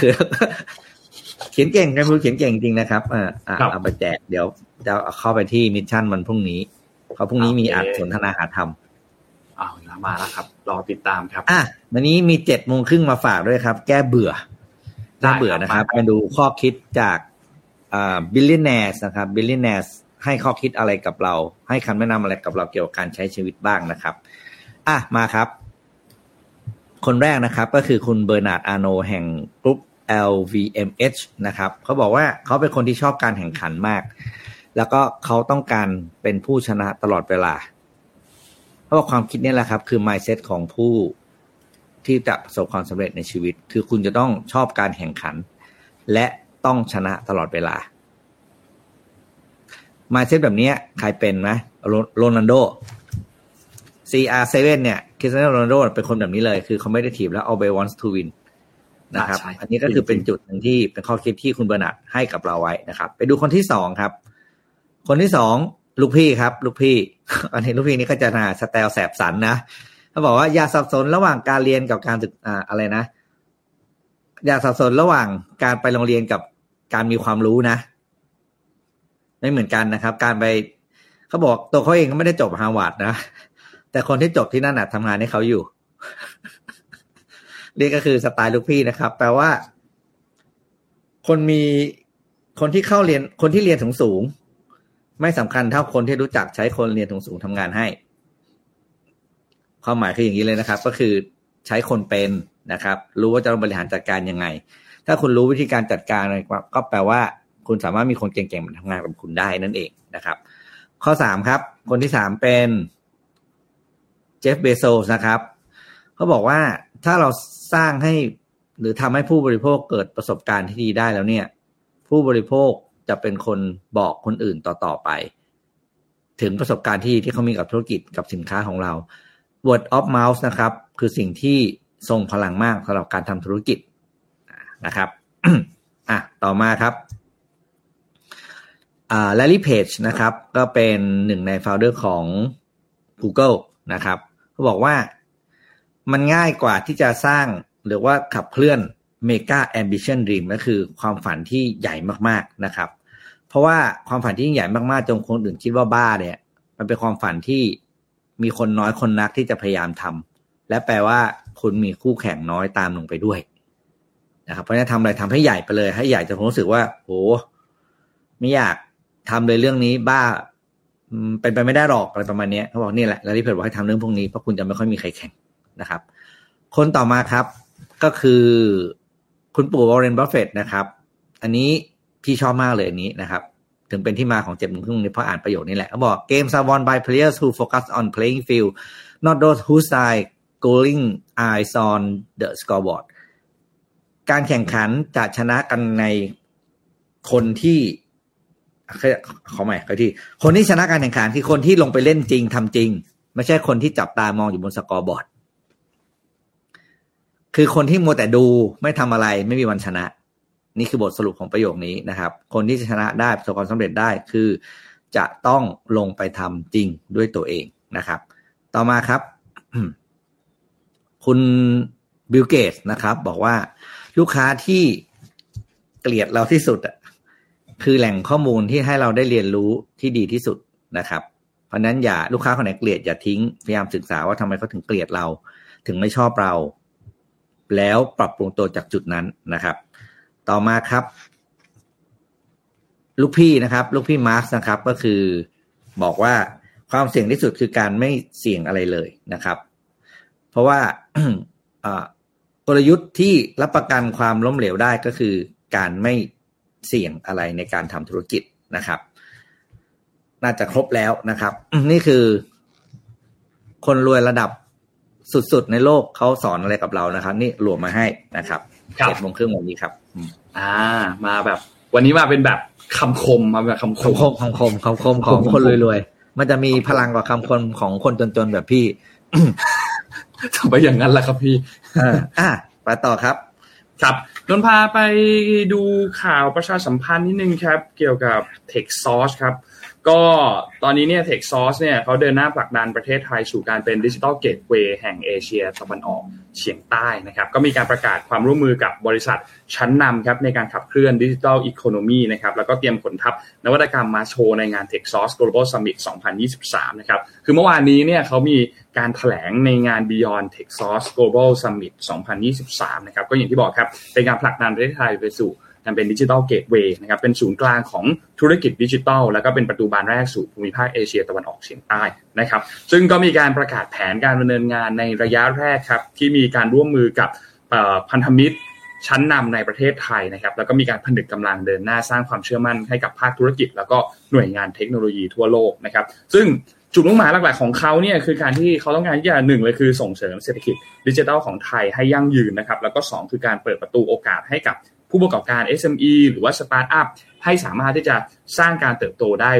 เขียนเก่งกันพูเขียนเก่งจริงนะครับอ่าเอาไปแจกเดี๋ยวจะเข้าไปที่มิชชั่นวันพรุ่งนี้เขาพรุ่งนี้มีอัดสนทนาหาธรรมอ้าวมาแล้วครับ รอติดตามครับ อะวันนี้มีเจ็ดโมงครึ่งมาฝากด้วยครับ แก้เบื่อแก้เบื่อนะครับมาดูข้อคิดจากอ่า billionaires นะครับ billionaires ให้ข้อคิดอะไรกับเรา ให้คำแนะนำอะไรกับเราเกี่ยวกับการใช้ชีวิตบ้างนะครับอะมาครับ คนแรกนะครับ ก็คือคุณเบอร์นาร์ดอาร์โนลต์แห่งกรุ๊ป LVMH นะครับเขาบอกว่าเขาเป็นคนที่ชอบการแข่งขันมาก แล้วก็เขาต้องการเป็นผู้ชนะตลอดเวลา เพราะว่าความคิดนี้แหละครับ คือ mindset ของผู้ที่จะประสบความสำเร็จในชีวิต คือคุณจะต้องชอบการแข่งขัน และต้องชนะตลอดเวลา mindset แบบนี้ใครเป็นไหมโรนัลโด CR7 เนี่ยคริสเตียโนโรนัลโดเป็นคนแบบนี้เลย คือเขาไม่ได้ถีบแล้ว always wants to win นะครับ อันนี้ก็คือเป็นจุดหนึ่งที่เป็นข้อคิดที่คุณเบอร์นัดให้กับเราไว้นะครับ ไปดูคนที่สองครับ คนที่สองลูกพี่ครับ ลูกพี่ อันนี้ลูกพี่นี่ก็จะนาสแตลแสบสันนะเขาบอกว่าอย่าสับสนระหว่างการเรียนกับการศึกอ่าอะไรนะ อย่าสับสนระหว่างการไปโรงเรียนกับการมีความรู้นะ ไม่เหมือนกันนะครับ การไปเขาบอกตัวเขาเองก็ไม่ได้จบฮาวาดนะ แต่คนที่จบที่นั่นน่ะทำงานให้เขาอยู่นี่ก็คือสไตล์ลูกพี่นะครับ แปลว่า คนมีคนที่เข้าเรียนคนที่เรียนถึงสูงไม่สำคัญเท่าคนที่รู้จักใช้คนเรียนถึงสูงทำงานให้ ความหมายคืออย่างนี้เลยนะครับ ก็คือใช้คนเป็นนะครับ รู้ว่าจะบริหารจัดการยังไง ถ้าคุณรู้วิธีการจัดการอะไรก็แปลว่า คุณสามารถมีคนเก่งๆมาทำงานกับคุณได้นั่นเองนะครับ ข้อสามครับ คนที่สามเป็นเจฟเบโซสนะครับเขาบอกว่าถ้าเราสร้างให้หรือทำให้ผู้บริโภคเกิดประสบการณ์ที่ดีได้แล้วเนี่ย ผู้บริโภคจะเป็นคนบอกคนอื่นต่อๆไป ถึงประสบการณ์ที่ที่เขามีกับธุรกิจกับสินค้าของเรา word of mouth นะครับ คือสิ่งที่ทรงพลังมากสำหรับการทำธุรกิจนะครับ อะ ต่อมาครับ อ่า Larry Page นะครับ ก็เป็นหนึ่งในโฟลเดอร์ของ Google นะครับเขาบอกว่ามันง่ายกว่าที่จะสร้างหรือว่าขับเคลื่อน Mega Ambition Dream ก็คือความฝันที่ใหญ่มากๆนะครับ เพราะว่าความฝันที่ใหญ่มากๆจนคนอื่นคิดว่าบ้าเนี่ย มันเป็นความฝันที่มีคนน้อยคนนักที่จะพยายามทำและแปลว่าคุณมีคู่แข่งน้อยตามลงไปด้วยนะครับเพราะฉะนั้นทำอะไรทำให้ใหญ่ไปเลย ให้ใหญ่จนผมรู้สึกว่าโหไม่อยาก ทำเลยเรื่องนี้บ้าเป็นไปไม่ได้หรอกอะไรประมาณนี้เขาบอกนี่แหละแล้วที่เพื่อนบอกให้ทำเรื่องพวกนี้เพราะคุณจะไม่ค่อยมีใครแข่งนะครับ คนต่อมาครับ ก็คือคุณปู่วอร์เรนบัฟเฟตนะครับ อันนี้พี่ชอบมากเลยอันนี้นะครับ ถึงเป็นที่มาของเจ็บมึงครึ่งนี้เพราะอ่านประโยคนี้แหละเขาบอกเกม are won by players who focus on playing field not those who still gluing eyes on the scoreboard การแข่งขันจะชนะกันในคนที่ ขาใหม่เขาที่ คนที่ชนะการแข่งขันคือคนที่ลงไปเล่นจริงทำจริง ไม่ใช่คนที่จับตามองอยู่บนสกอร์บอร์ด คือคนที่มัวแต่ดูไม่ทำอะไรไม่มีวันชนะ นี่คือบทสรุปของประโยคนี้นะครับ คนที่จะชนะได้ประสบความสำเร็จได้คือ จะต้องลงไปทำจริงด้วยตัวเองนะครับ ต่อมาครับ คุณบิลเกตส์นะครับ บอกว่าลูกค้าที่เกลียดเราที่สุดอะ คือแหล่งข้อมูลที่ให้เราได้เรียนรู้ที่ดีที่สุดนะครับ เพราะนั้นอย่าลูกค้าคนไหนเกลียดอย่าทิ้งพยายามศึกษาว่าทำไมเขาถึงเกลียดเรา ถึงไม่ชอบเรา แล้วปรับปรุงตัวจากจุดนั้นนะครับ ต่อมาครับ ลูกพี่นะครับ ลูกพี่มาร์คนะครับ ก็คือบอกว่าความเสี่ยงที่สุดคือการไม่เสี่ยงอะไรเลยนะครับ เพราะว่ากลยุทธ์ที่รับประกันความล้มเหลวได้ก็คือการไม่ เสี่ยงอะไรในการทำธุรกิจนะครับ น่าจะครบแล้วนะครับ นี่คือ คนรวยระดับสุดๆในโลกเขาสอนอะไรกับเรานะครับ นี่รวมมาให้นะครับครับเจ็ดโมงครึ่งวันนี้ครับอ่า มาแบบ วันนี้มาเป็นแบบคำคมมาแบบคำคมคำคมคำคมคำคมของคนรวยๆมันจะมีพลังกว่าคำคมของคนจนๆแบบพี่ทำไปอย่างนั้นแหละครับพี่อ่าอะไปต่อครับ ครับนนพาไปดูข่าวประชาสัมพันธ์นิดนึงครับ เกี่ยวกับ Tech Source ครับ ก็ตอนนี้เนี่ย Tech Source เนี่ยเขาเดินหน้าผลักดันประเทศไทยสู่การเป็นดิจิทัลเกตเวย์แห่งเอเชียตะวันออกเฉียงใต้นะครับ ก็มีการประกาศความร่วมมือกับบริษัทชั้นนำครับในการขับเคลื่อนดิจิทัลอีโคโนมีนะครับแล้วก็เตรียมขนทัพนวัตกรรมมาโชว์ในงาน Tech Source Global Summit 2023 นะครับ คือเมื่อวานนี้เนี่ยเขามีการถแถลงในงาน Beyond Tech Source Global Summit 2023 นะครับ ก็อย่างที่บอกครับ เป็นการผลักดันประเทศไทยไปสู่ การเป็นดิจิทัลเกตเวย์นะครับเป็นศูนย์กลางของธุรกิจดิจิทัลแล้วก็เป็นประตูบานแรกสู่ภูมิภาคเอเชียตะวันออกเฉียงใต้นะครับซึ่งก็มีการประกาศแผนการดำเนินงานในระยะแรกครับที่มีการร่วมมือกับพันธมิตรชั้นนำในประเทศไทยนะครับแล้วก็มีการผนึกกำลังเดินหน้าสร้างความเชื่อมั่นให้กับภาคธุรกิจ แล้วก็หน่วยงานเทคโนโลยีทั่วโลกนะครับซึ่งจุดมุ่งหมายหลัก ๆ ของเขาเนี่ยคือการที่เขาต้องการที่จะหนึ่งเลยคือส่งเสริมเศรษฐกิจดิจิทัลของไทยให้ยั่งยืนนะครับแล้วก็สองคือการเปิดประตูโอกาสให้กับ ผู้ประกอบการ SME หรือว่าสตาร์ทอัพให้สามารถที่จะสร้างการเติบโตได้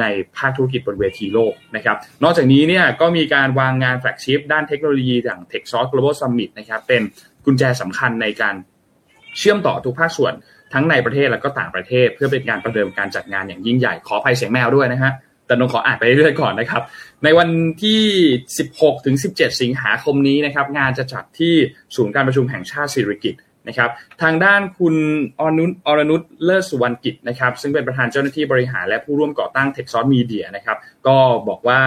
ในภาคธุรกิจบนเวทีโลกนะครับ นอกจากนี้เนี่ยก็มีการวางงาน flagship ด้านเทคโนโลยีอย่าง Techsauce Global Summit นะครับเป็นกุญแจสำคัญในการเชื่อมต่อทุกภาคส่วนทั้งในประเทศและก็ต่างประเทศ เพื่อเป็นการประเดิมการจัดงานอย่างยิ่งใหญ่ขออภัยเสียงแมวด้วยนะฮะแต่นงขออ่านไปเรื่อยๆก่อนนะครับ ในวันที่ 16 ถึง 17 สิงหาคมนี้นะครับงานจะจัดที่ศูนย์การประชุมแห่งชาติสิริกิติ์ นะครับทางด้านคุณอนุอรนุชเลิศสุวรรณกิจนะครับซึ่งเป็นประธานเจ้าหน้าที่บริหารและผู้ร่วมก่อตั้งเทคซอสมีเดียนะครับก็บอกว่า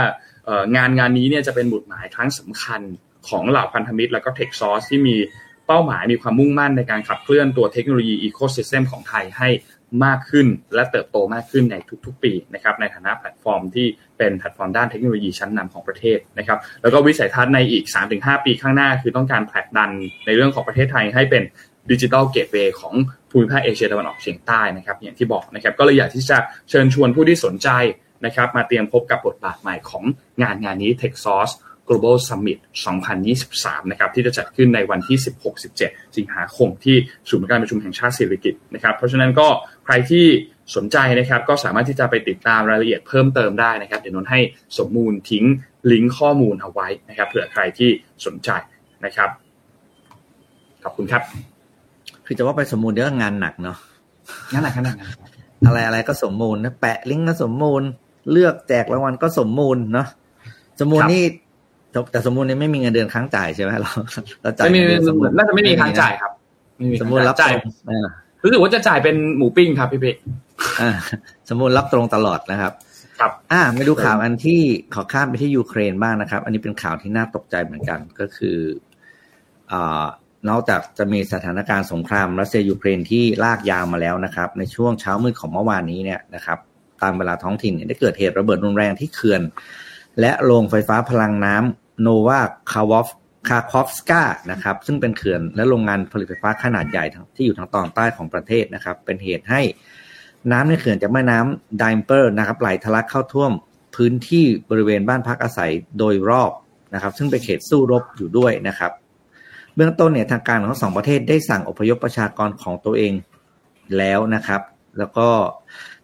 งานงานนี้เนี่ยจะเป็นหมุดหมายครั้งสำคัญของเหล่าพันธมิตร แล้วก็ Techsauce ที่มีเป้าหมายมีความมุ่งมั่นในการขับเคลื่อนตัวเทคโนโลยี ecosystem ของไทยให้ มากขึ้น และเติบโตมากขึ้นในทุก ๆ ปีนะครับในฐานะแพลตฟอร์มที่เป็นแพลตฟอร์มด้านเทคโนโลยีชั้นนำของประเทศนะครับแล้วก็วิสัยทัศน์ในอีก 3-5 ปีข้างหน้า คือต้องการผลักดันในเรื่องของประเทศไทยให้เป็น digital gateway ของภูมิภาคเอเชียตะวันออกเฉียงใต้นะครับอย่างที่บอกนะครับก็เลยอยากที่จะเชิญชวนผู้ที่สนใจนะครับมาเตรียมพบกับบทบาทใหม่ของงานงานนี้ Tech Source Global Summit 2023 นะครับที่จะจัดขึ้นในวันที่ 16-17 สิงหาคมที่ศูนย์การประชุมแห่งชาติสิริกิติ์นะครับเพราะฉะนั้นก็ใครที่สนใจนะครับก็สามารถที่จะไปติดตามรายละเอียดเพิ่มเติมได้นะครับ เดี๋ยวนนท์ให้สมมูลทิ้งลิงก์ข้อมูลเอาไว้นะครับเผื่อใครที่สนใจนะครับ ขอบคุณครับ คือจะว่าไปสมมูลเดี๋ยวก็งานหนักเนาะงั้นแหละขนาดนั้นอะไรอะไรก็สมมูลนะแปะลิงก์ก็สมมูล เลือกแจกรางวัลก็สมมูลเนาะสมมูลนี่ แต่แต่สมมูลนี่ไม่มีเงินเดือนค้างจ่ายใช่ไหมเราเราจ่ายไม่มีเงินเดือนสมมูลน่าจะไม่มีค้างจ่ายครับไม่มีสมมูลรับจ่ายตรงอ่ารู้สึกว่าจะจ่ายเป็นหมูปิ้งครับพี่เป๊กอ่าสมมูลรับตรงตลอดนะครับ ครับ อ่ามาดูข่าวอันที่ขอข้ามไปที่ยูเครนบ้างนะครับ อันนี้เป็นข่าวที่น่าตกใจเหมือนกันก็คืออ่านอกจากจะมีสถานการณ์สงครามรัสเซียยูเครนที่ลากยาวมาแล้วนะครับ ในช่วงเช้ามืดของเมื่อวานนี้เนี่ยนะครับ ตามเวลาท้องถิ่นเนี่ยได้เกิดเหตุระเบิดรุนแรงที่เขื่อน และโรงไฟฟ้าพลังน้ำ โนวาคาคอฟคาคาคอฟสกานะครับ ซึ่งเป็นเขื่อนและโรงงานผลิตไฟฟ้าขนาดใหญ่ที่อยู่ทางตอนใต้ของประเทศนะครับ เป็นเหตุให้น้ำในเขื่อนจากแม่น้ำดนิเปอร์นะครับไหลทะลักเข้าท่วมพื้นที่บริเวณบ้านพักอาศัยโดยรอบนะครับ ซึ่งเป็นเขตสู้รบอยู่ด้วยนะครับ เบื้องต้นเนี่ยทางการของทั้งสองประเทศได้สั่งอพยพประชากรของตัวเองแล้วนะครับ แล้วก็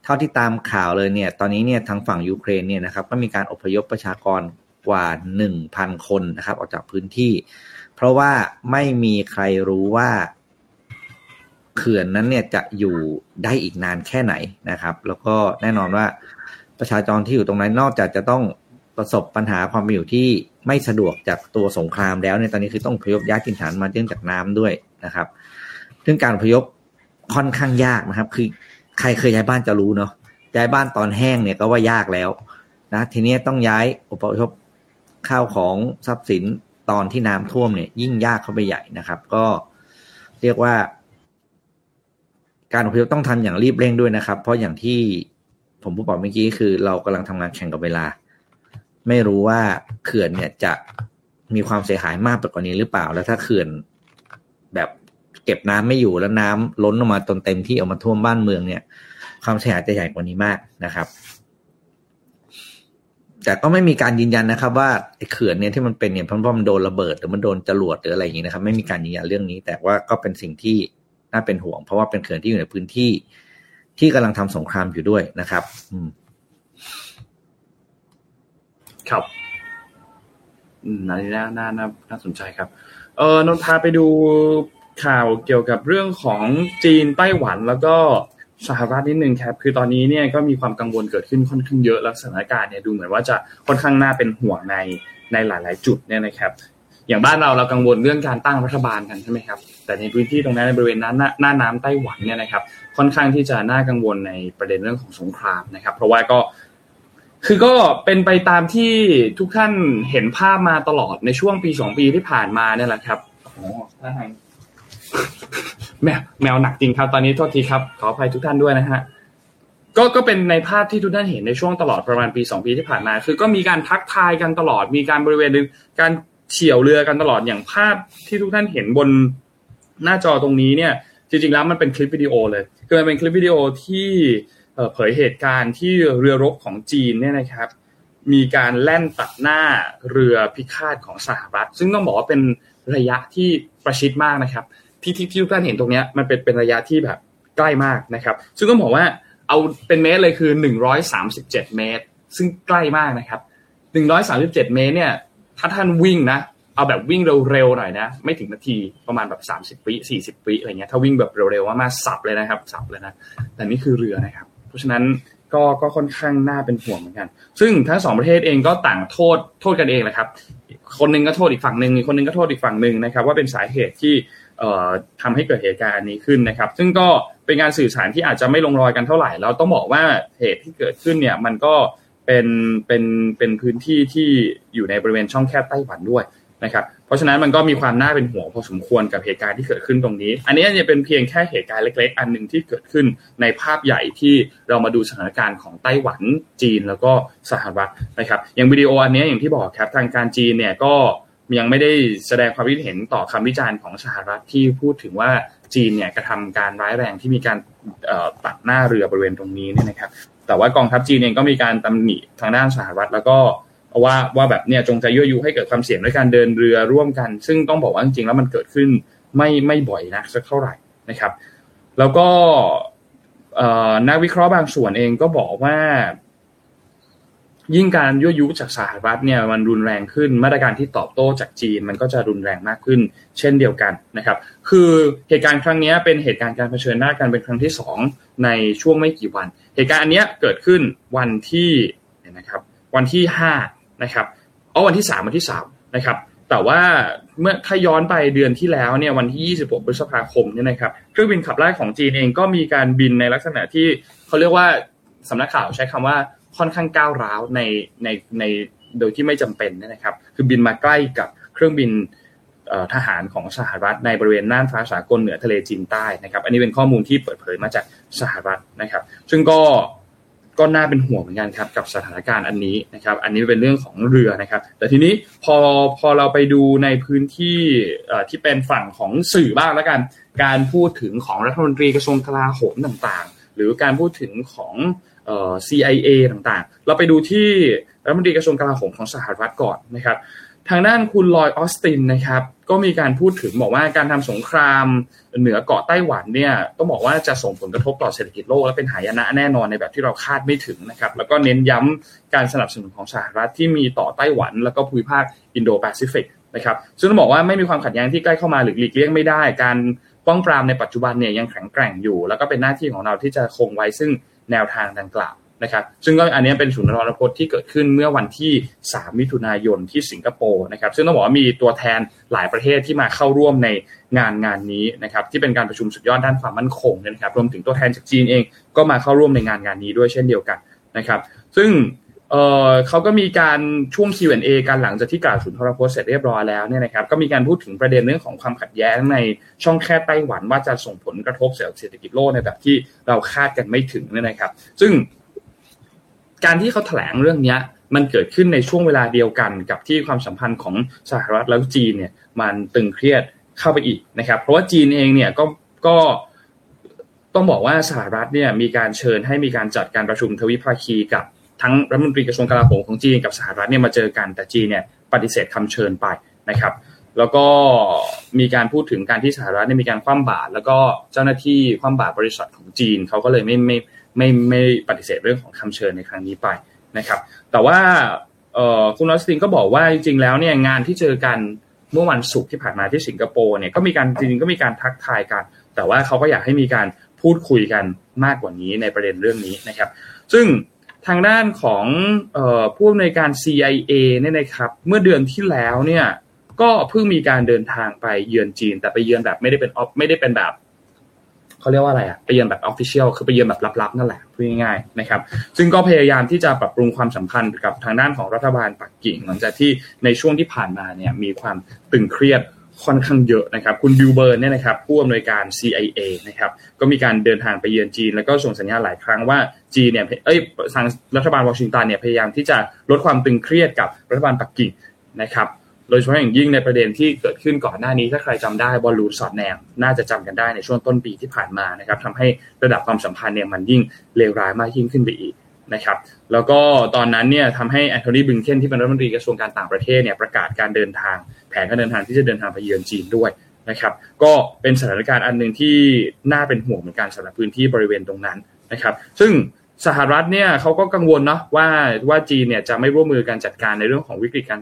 เท่าที่ตามข่าวเลยเนี่ย ตอนนี้เนี่ยทางฝั่งยูเครนเนี่ยนะครับก็มีการอพยพประชากร กว่าหนึ่งพันคนนะครับ ออกจากพื้นที่ เพราะว่าไม่มีใครรู้ว่าเขื่อนนั้นเนี่ยจะอยู่ได้อีกนานแค่ไหนนะครับ แล้วก็แน่นอนว่าประชาชนที่อยู่ตรงนั้นนอกจากจะต้องประสบปัญหาความเป็นอยู่ที่ไม่สะดวกจากตัวสงครามแล้วเนี่ยตอนนี้คือต้องพยพย้ายถิ่นฐานมาเนื่องจากน้ำด้วยนะครับ ซึ่งการพยพค่อนข้างยากนะครับ คือใครเคยย้ายบ้านจะรู้เนาะย้ายบ้านตอนแห้งเนี่ยก็ว่ายากแล้วนะทีนี้ต้องย้ายอุปกรณ์ ข้าวของทรัพย์สินตอนที่น้ำท่วมเนี่ย ยิ่งยากเข้าไปใหญ่นะครับ ก็เรียกว่า การอพยพต้องทำอย่างรีบเร่งด้วยนะครับ เพราะอย่างที่ผมพูดบอกเมื่อกี้คือเรากำลังทำงานแข่งกับเวลา ไม่รู้ว่าเขื่อนเนี่ยจะมีความเสียหายมากไปกว่านี้หรือเปล่า แล้วถ้าเขื่อนแบบเก็บน้ำไม่อยู่แล้วน้ำล้นออกมาจนเต็มที่ออกมาท่วมบ้านเมืองเนี่ย ความเสียหายจะใหญ่กว่านี้มากนะครับ แต่ก็ไม่มีการยืนยันนะครับ ว่าไอ้เขื่อนเนี่ยที่มันเป็นเนี่ยเพราะมันโดนระเบิดหรือมันโดนจรวดหรืออะไรอย่างนี้นะครับ ไม่มีการยืนยันเรื่องนี้ แต่ว่าก็เป็นสิ่งที่น่าเป็นห่วง เพราะว่าเป็นเขื่อนที่อยู่ในพื้นที่ที่กำลังทำสงครามอยู่ด้วยนะครับ อืม ครับอืมอันนี้น่าน่าน่าน่าสนใจครับ เออนนพาไปดูข่าวเกี่ยวกับเรื่องของจีนไต้หวันแล้วก็ สหรัฐนิดนึงครับ คือตอนนี้เนี่ยก็มีความกังวลเกิดขึ้นค่อนข้างเยอะแล้วสถานการณ์เนี่ยดูเหมือนว่าจะค่อนข้างน่าเป็นห่วงในในหลาย ๆ จุดเนี่ยนะครับ อย่างบ้านเราเรากังวลเรื่องการตั้งรัฐบาลกันใช่ไหมครับ แต่ในพื้นที่ตรงนั้นในบริเวณนั้นหน้าน้าน้ำไต้หวันเนี่ยนะครับ ค่อนข้างที่จะน่ากังวลในประเด็นเรื่องของสงครามนะครับ เพราะว่าก็คือก็เป็นไปตามที่ทุกท่านเห็นภาพมาตลอดในช่วงปีสองปีที่ผ่านมาเนี่ยแหละครับโอ้ทาง แมวแมวหนักจริงครับ ตอนนี้โทษทีครับ ขออภัยทุกท่านด้วยนะฮะก็ก็เป็นในภาพที่ทุกท่านเห็นในช่วงตลอดประมาณปีสองปีที่ผ่านมา คือก็มีการทักทายกันตลอดมีการบริเวณการเฉี่ยวเรือกันตลอดอย่างภาพที่ทุกท่านเห็นบนหน้าจอตรงนี้เนี่ย จริงๆแล้วมันเป็นคลิปวิดีโอเลยคือมันเป็นคลิปวิดีโอที่เผยเหตุการณ์ที่เรือรบของจีนเนี่ยนะครับ มีการแล่นตัดหน้าเรือพิฆาตของสหรัฐ ซึ่งต้องบอกว่าเป็นระยะที่ประชิดมากนะครับ ที่ที่ทุกท่านเห็นตรงนี้มันเป็นเป็นระยะที่แบบใกล้มากนะครับ ซึ่งต้องบอกว่าเอาเป็นเมตรเลยคือ 137 เมตร ซึ่งใกล้มากนะครับ 137 เมตรเนี่ย ถ้าท่านวิ่งนะ เอาแบบวิ่งเร็วๆหน่อยนะ ไม่ถึงนาทีประมาณแบบ 30 วิ40 วิอะไรเงี้ย ถ้าวิ่งแบบเร็วๆมากๆสับเลยนะครับ สับเลยนะ แต่นี่คือเรือนะครับ เพราะฉะนั้นก็ก็ค่อนข้างน่าเป็นห่วงเหมือนกัน ซึ่งทั้งสองประเทศเองก็ต่างโทษโทษกันเองแหละครับ คนนึงก็โทษอีกฝั่งหนึ่งคนนึงก็โทษอีกฝั่งหนึ่งนะครับ ว่าเป็นสาเหตุที่ ทำให้เกิดเหตุการณ์นี้ขึ้นนะครับ ซึ่งก็เป็นการสื่อสารที่อาจจะไม่ลงรอยกันเท่าไหร่แล้วต้องบอกว่าเหตุที่เกิดขึ้นเนี่ยมันก็เป็นเป็นเป็นพื้นที่ที่อยู่ในบริเวณช่องแคบไต้หวันด้วยนะครับ เพราะฉะนั้นมันก็มีความน่าเป็นห่วงพอสมควรกับเหตุการณ์ที่เกิดขึ้นตรงนี้ อันนี้จะเป็นเพียงแค่เหตุการณ์เล็ก ๆ อันหนึ่งที่เกิดขึ้นในภาพใหญ่ที่เรามาดูสถานการณ์ของไต้หวันจีนแล้วก็สหรัฐนะครับ อย่างวิดีโออันนี้อย่างที่บอกครับทางการจีนเนี่ยก็ ยังไม่ได้แสดงความคิดเห็นต่อคำวิจารณ์ของสหรัฐที่พูดถึงว่าจีนเนี่ยกระทำการร้ายแรงที่มีการตัดหน้าเรือบริเวณตรงนี้เนี่ยนะครับ แต่ว่ากองทัพจีนเองก็มีการตำหนิทางด้านสหรัฐแล้วก็ว่าว่าแบบเนี่ยจงใจยั่วยุให้เกิดความเสี่ยงด้วยการเดินเรือร่วมกัน ซึ่งต้องบอกว่าจริงๆแล้วมันเกิดขึ้นไม่ไม่บ่อยนะสักเท่าไหร่นะครับ แล้วก็นักวิเคราะห์บางส่วนเองก็บอกว่า ยิ่งการยั่วยุจากสหรัฐเนี่ยมันรุนแรงขึ้นมาตรการที่ตอบโต้จากจีน มันก็จะรุนแรงมากขึ้น เช่นเดียวกันนะครับ คือเหตุการณ์ครั้งนี้เป็นเหตุการณ์การเผชิญหน้ากันเป็นครั้งที่สองในช่วงไม่กี่วัน เหตุการณ์อันนี้เกิดขึ้นวันที่นะครับวันที่ห้านะครับเอาวันที่สามวันที่สามนะครับแต่ว่าเมื่อถ้าย้อนไปเดือนที่แล้วเนี่ยวันที่ 26 พฤษภาคมเนี่ยนะครับเครื่องบินขับไล่ของจีนเองก็มีการบินในลักษณะที่เขาเรียกว่าสำนักข่าวใช้คำว่า ค่อนข้างก้าวร้าวในในในโดยที่ไม่จำเป็นนะครับ คือบินมาใกล้กับเครื่องบินทหารของสหรัฐในบริเวณน่านฟ้าสากลเหนือทะเลจีนใต้นะครับ อันนี้เป็นข้อมูลที่เปิดเผยมาจากสหรัฐนะครับ ซึ่งก็ก็น่าเป็นห่วงเหมือนกันครับกับสถานการณ์อันนี้นะครับ อันนี้เป็นเรื่องของเรือนะครับ แต่ทีนี้พอพอเราไปดูในพื้นที่ที่เป็นฝั่งของสื่อบ้างแล้วกัน การพูดถึงของรัฐมนตรีกระทรวงกลาโหมต่างๆ หรือการพูดถึงของ CIA ต่างๆ เราไปดูที่รัฐมนตรีกระทรวงกลาโหมของสหรัฐก่อนนะครับ ทางด้านคุณลอยด์ออสตินนะครับ ก็มีการพูดถึงบอกว่าการทำสงครามเหนือเกาะไต้หวันเนี่ยต้องบอกว่าจะส่งผลกระทบต่อเศรษฐกิจโลกและเป็นหายนะแน่นอนในแบบที่เราคาดไม่ถึงนะครับ แล้วก็เน้นย้ำการสนับสนุนของสหรัฐที่มีต่อไต้หวัน แล้วก็ภูมิภาคอินโดแปซิฟิกนะครับซึ่งต้องบอกว่าไม่มีความขัดแย้งที่ใกล้เข้ามาหรือหลีกเลี่ยงไม่ได้ การป้องปรามในปัจจุบันเนี่ยยังแข็งแกร่งอยู่ แล้วก็เป็นหน้าที่ของเราที่จะคงไว้ซึ่ง แนวทางดังกล่าวนะครับซึ่งก็อันนี้เป็นศูนย์รพจน์ที่เกิดขึ้นเมื่อวันที่ 3 มิถุนายนที่สิงคโปร์นะครับซึ่งต้องบอกว่ามีตัวแทนหลายประเทศที่มาเข้าร่วมในงานงานนี้นะครับที่เป็นการประชุมสุดยอดด้านความมั่นคงนะครับรวมถึงตัวแทนจากจีนเองก็มาเข้าร่วมในงานงานนี้ด้วยเช่นเดียวกันนะครับซึ่ง เออเขาก็มีการช่วง Q&A กันหลังจากที่กล่าวสุนทรพจน์เสร็จเรียบร้อยแล้วเนี่ยนะครับก็มีการพูดถึงประเด็นเรื่องของความขัดแย้งในช่องแคบไต้หวันว่าจะส่งผลกระทบเศรษฐกิจโลกในแบบที่เราคาดกันไม่ถึงเนี่ยนะครับ ซึ่งการที่เขาแถลงเรื่องนี้มันเกิดขึ้นในช่วงเวลาเดียวกันกับที่ความสัมพันธ์ของสหรัฐแล้วจีนเนี่ยมันตึงเครียดเข้าไปอีกนะครับ เพราะว่าจีนเองเนี่ยก็ก็ต้องบอกว่าสหรัฐเนี่ยมีการเชิญให้มีการจัดการประชุมทวิภาคีกับ ทั้งรัฐมนตรีกระทรวงกลาโหมของจีนกับสหรัฐเนี่ยมาเจอกันแต่จีนเนี่ยปฏิเสธคำเชิญไปนะครับ แล้วก็มีการพูดถึงการที่สหรัฐเนี่ยมีการคว่ำบาตรแล้วก็เจ้าหน้าที่คว่ำบาตรบริษัทของจีนเขาก็เลยไม่ไม่ไม่ไม่ปฏิเสธเรื่องของคำเชิญในครั้งนี้ไปนะครับ แต่ว่าคุณลอสตินก็บอกว่าจริงๆแล้วเนี่ยงานที่เจอกันเมื่อวันศุกร์ที่ผ่านมาที่สิงคโปร์เนี่ยก็มีการจริงๆก็มีการทักทายกัน แต่ว่าเขาก็อยากให้มีการพูดคุยกันมากกว่านี้ในประเด็นเรื่องนี้นะครับ ซึ่ง ทางด้านของผู้อำนวยการ CIA เนี่ยนะครับ เมื่อเดือนที่แล้วเนี่ยก็เพิ่งมีการเดินทางไปเยือนจีน แต่ไปเยือนแบบไม่ได้เป็นไม่ได้เป็นแบบเขาเรียกว่าอะไรอะไปเยือนแบบ official คือไปเยือนแบบลับๆนั่นแหละพูดง่ายๆนะครับ ซึ่งก็พยายามที่จะปรับปรุงความสัมพันธ์กับทางด้านของรัฐบาลปักกิ่ง หลังจากที่ในช่วงที่ผ่านมาเนี่ยมีความตึงเครียด ค่อนข้างเยอะนะครับ คุณบิลเบิร์นส์เนี่ยนะครับผู้อำนวยการ CIA นะครับก็มีการเดินทางไปเยือนจีน แล้วก็ส่งสัญญาณหลายครั้งว่าจีนเนี่ยเอ้ยทางรัฐบาลวอชิงตันเนี่ยพยายามที่จะลดความตึงเครียดกับรัฐบาลปักกิ่งนะครับโดยเฉพาะอย่างยิ่งในประเด็นที่เกิดขึ้นก่อนหน้านี้ถ้าใครจำได้บอลลูนสอดแนมน่าจะจำกันได้ในช่วงต้นปีที่ผ่านมานะครับทำให้ระดับความสัมพันธ์เนี่ยมันยิ่งเลวร้ายมากยิ่งขึ้นไปอีก นะครับแล้วก็ตอนนั้นเนี่ยทำให้แอนโทนีบิงเคนที่เป็นรัฐมนตรีกระทรวงการต่างประเทศเนี่ยประกาศการเดินทาง แผนการเดินทางที่จะเดินทางไปเยือนจีนด้วยนะครับก็เป็นสถานการณ์อันหนึ่งที่น่าเป็นห่วงเหมือนกันสำหรับพื้นที่บริเวณตรงนั้นนะครับซึ่งสหรัฐเนี่ยเขาก็กังวลเนาะว่าว่าจีนเนี่ยจะไม่ร่วมมือการจัดการในเรื่องของวิกฤตการ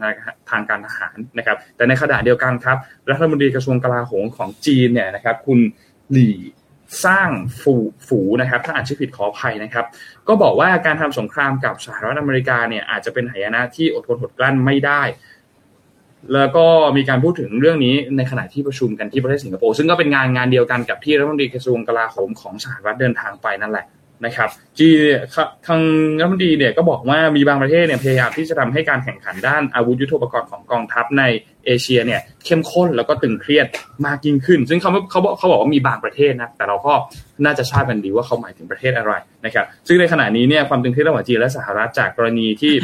ทางการทหารนะครับแต่ในขณะเดียวกันครับรัฐมนตรีกระทรวงกลาโหมของจีนเนี่ยนะครับคุณหลี่ สร้างฝูฝูนะครับถ้าอ่านชื่อผิดขออภัยนะครับ ก็บอกว่าการทำสงครามกับสหรัฐอเมริกาเนี่ยอาจจะเป็นหายนะที่อดทนอดกลั้นไม่ได้ แล้วก็มีการพูดถึงเรื่องนี้ในขณะที่ประชุมกันที่ประเทศสิงคโปร์ซึ่งก็เป็นงานงานเดียวกันกับที่รัฐมนตรีกระทรวงกลาโหมของสหรัฐเดินทางไปนั่นแหละ นะครับจีทางรัฐมนตรีเนี่ยก็บอกว่ามีบางประเทศเนี่ยพยายามที่จะทำให้การแข่งขันด้านอาวุธยุทโธปกรณ์ของกองทัพในเอเชียเนี่ยเข้มข้นแล้วก็ตึงเครียดมากยิ่งขึ้น ซึ่งเขาเขาบอกเขาบอกว่ามีบางประเทศนะแต่เราก็น่าจะทราบกันดีว่าเขาหมายถึงประเทศอะไรนะครับซึ่งในขณะนี้เนี่ยความตึงเครียดระหว่างจีนและสหรัฐจากกรณีที่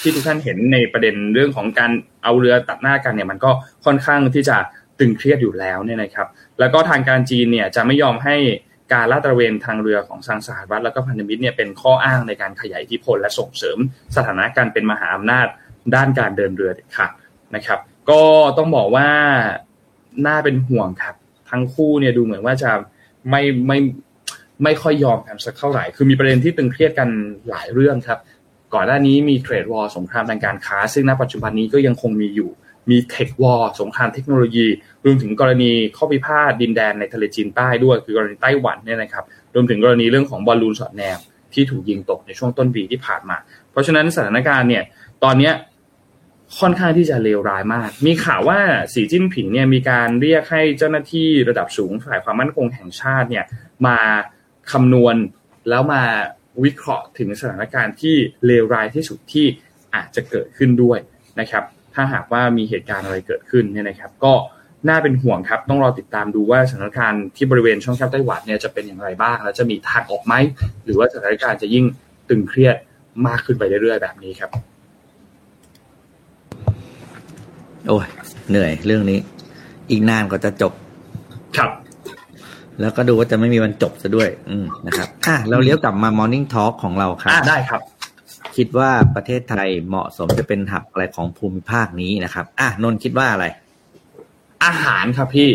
ที่ทุกท่านเห็นในประเด็นเรื่องของการเอาเรือตัดหน้ากันเนี่ยมันก็ค่อนข้างที่จะตึงเครียดอยู่แล้วเนี่ยนะครับ แล้วก็ทางการจีนเนี่ยจะไม่ยอมให้ การลาดตระเวนทางเรือของทางสหรัฐแล้วก็พันธมิตรเนี่ยเป็นข้ออ้างในการขยายอิทธิพลและส่งเสริมสถานะการเป็นมหาอำนาจด้านการเดินเรือเด็ดขาดนะครับ ก็ต้องบอกว่าน่าเป็นห่วงครับ ทั้งคู่เนี่ยดูเหมือนว่าจะไม่ไม่ไม่ค่อยยอมกันสักเท่าไหร่ คือมีประเด็นที่ตึงเครียดกันหลายเรื่องครับ ก่อนหน้านี้มีเทรดวอร์สงครามทางการค้า ซึ่งณปัจจุบันนี้ก็ยังคงมีอยู่ มีเทควอร์สงครามเทคโนโลยี รวมถึงกรณีข้อพิพาทดินแดนในทะเลจีนใต้ด้วย คือกรณีไต้หวันเนี่ยนะครับ รวมถึงกรณีเรื่องของบอลลูนสอดแนมที่ถูกยิงตกในช่วงต้นปีที่ผ่านมา เพราะฉะนั้นสถานการณ์เนี่ย ตอนนี้ค่อนข้างที่จะเลวร้ายมาก มีข่าวว่าสีจิ้นผิงเนี่ยมีการเรียกให้เจ้าหน้าที่ระดับสูงฝ่ายความมั่นคงแห่งชาติเนี่ยมาคำนวณแล้วมาวิเคราะห์ถึงสถานการณ์ที่เลวร้ายที่สุดที่อาจจะเกิดขึ้นด้วยนะครับ ถ้าหากว่ามีเหตุการณ์อะไรเกิดขึ้นเนี่ยนะครับ ก็น่าเป็นห่วงครับต้องรอติดตามดูว่าสถานการณ์ที่บริเวณช่องแคบไต้หวันเนี่ยจะเป็นอย่างไรบ้าง แล้วจะมีทางออกไหมหรือว่าสถานการณ์จะยิ่งตึงเครียดมากขึ้นไปเรื่อยๆแบบนี้ครับ โอ้ยเหนื่อยเรื่องนี้ อีกนานก็จะจบครับแล้วก็ดูว่าจะไม่มีวันจบซะด้วย อืมนะครับ อะ เราเลี้ยวกลับมา Morning Talk ของเราครับ อ่าได้ครับ คิดว่าประเทศไทยเหมาะสมจะเป็นหับอะไรของภูมิภาคนี้นะครับ อะนนคิดว่าอะไร อาหารครับพี่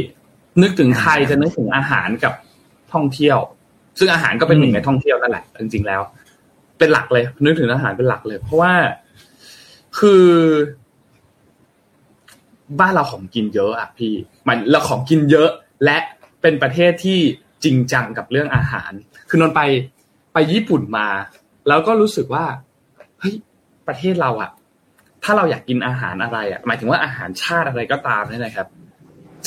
นึกถึงไทยจะนึกถึงอาหารกับท่องเที่ยว ซึ่งอาหารก็เป็นหนึ่งในท่องเที่ยวนั่นแหละจริงๆแล้ว เป็นหลักเลย นึกถึงอาหารเป็นหลักเลย เพราะว่าคือ บ้านเราของกินเยอะอะพี่ มันเราของกินเยอะ และเป็นประเทศที่จริงจังกับเรื่องอาหาร คือนนไปไปญี่ปุ่นมา แล้วก็รู้สึกว่า เฮ้ยประเทศเราอะถ้าเราอยากกินอาหารอะไรอะหมายถึงว่าอาหารชาติอะไรก็ตามเนี่ยนะครับ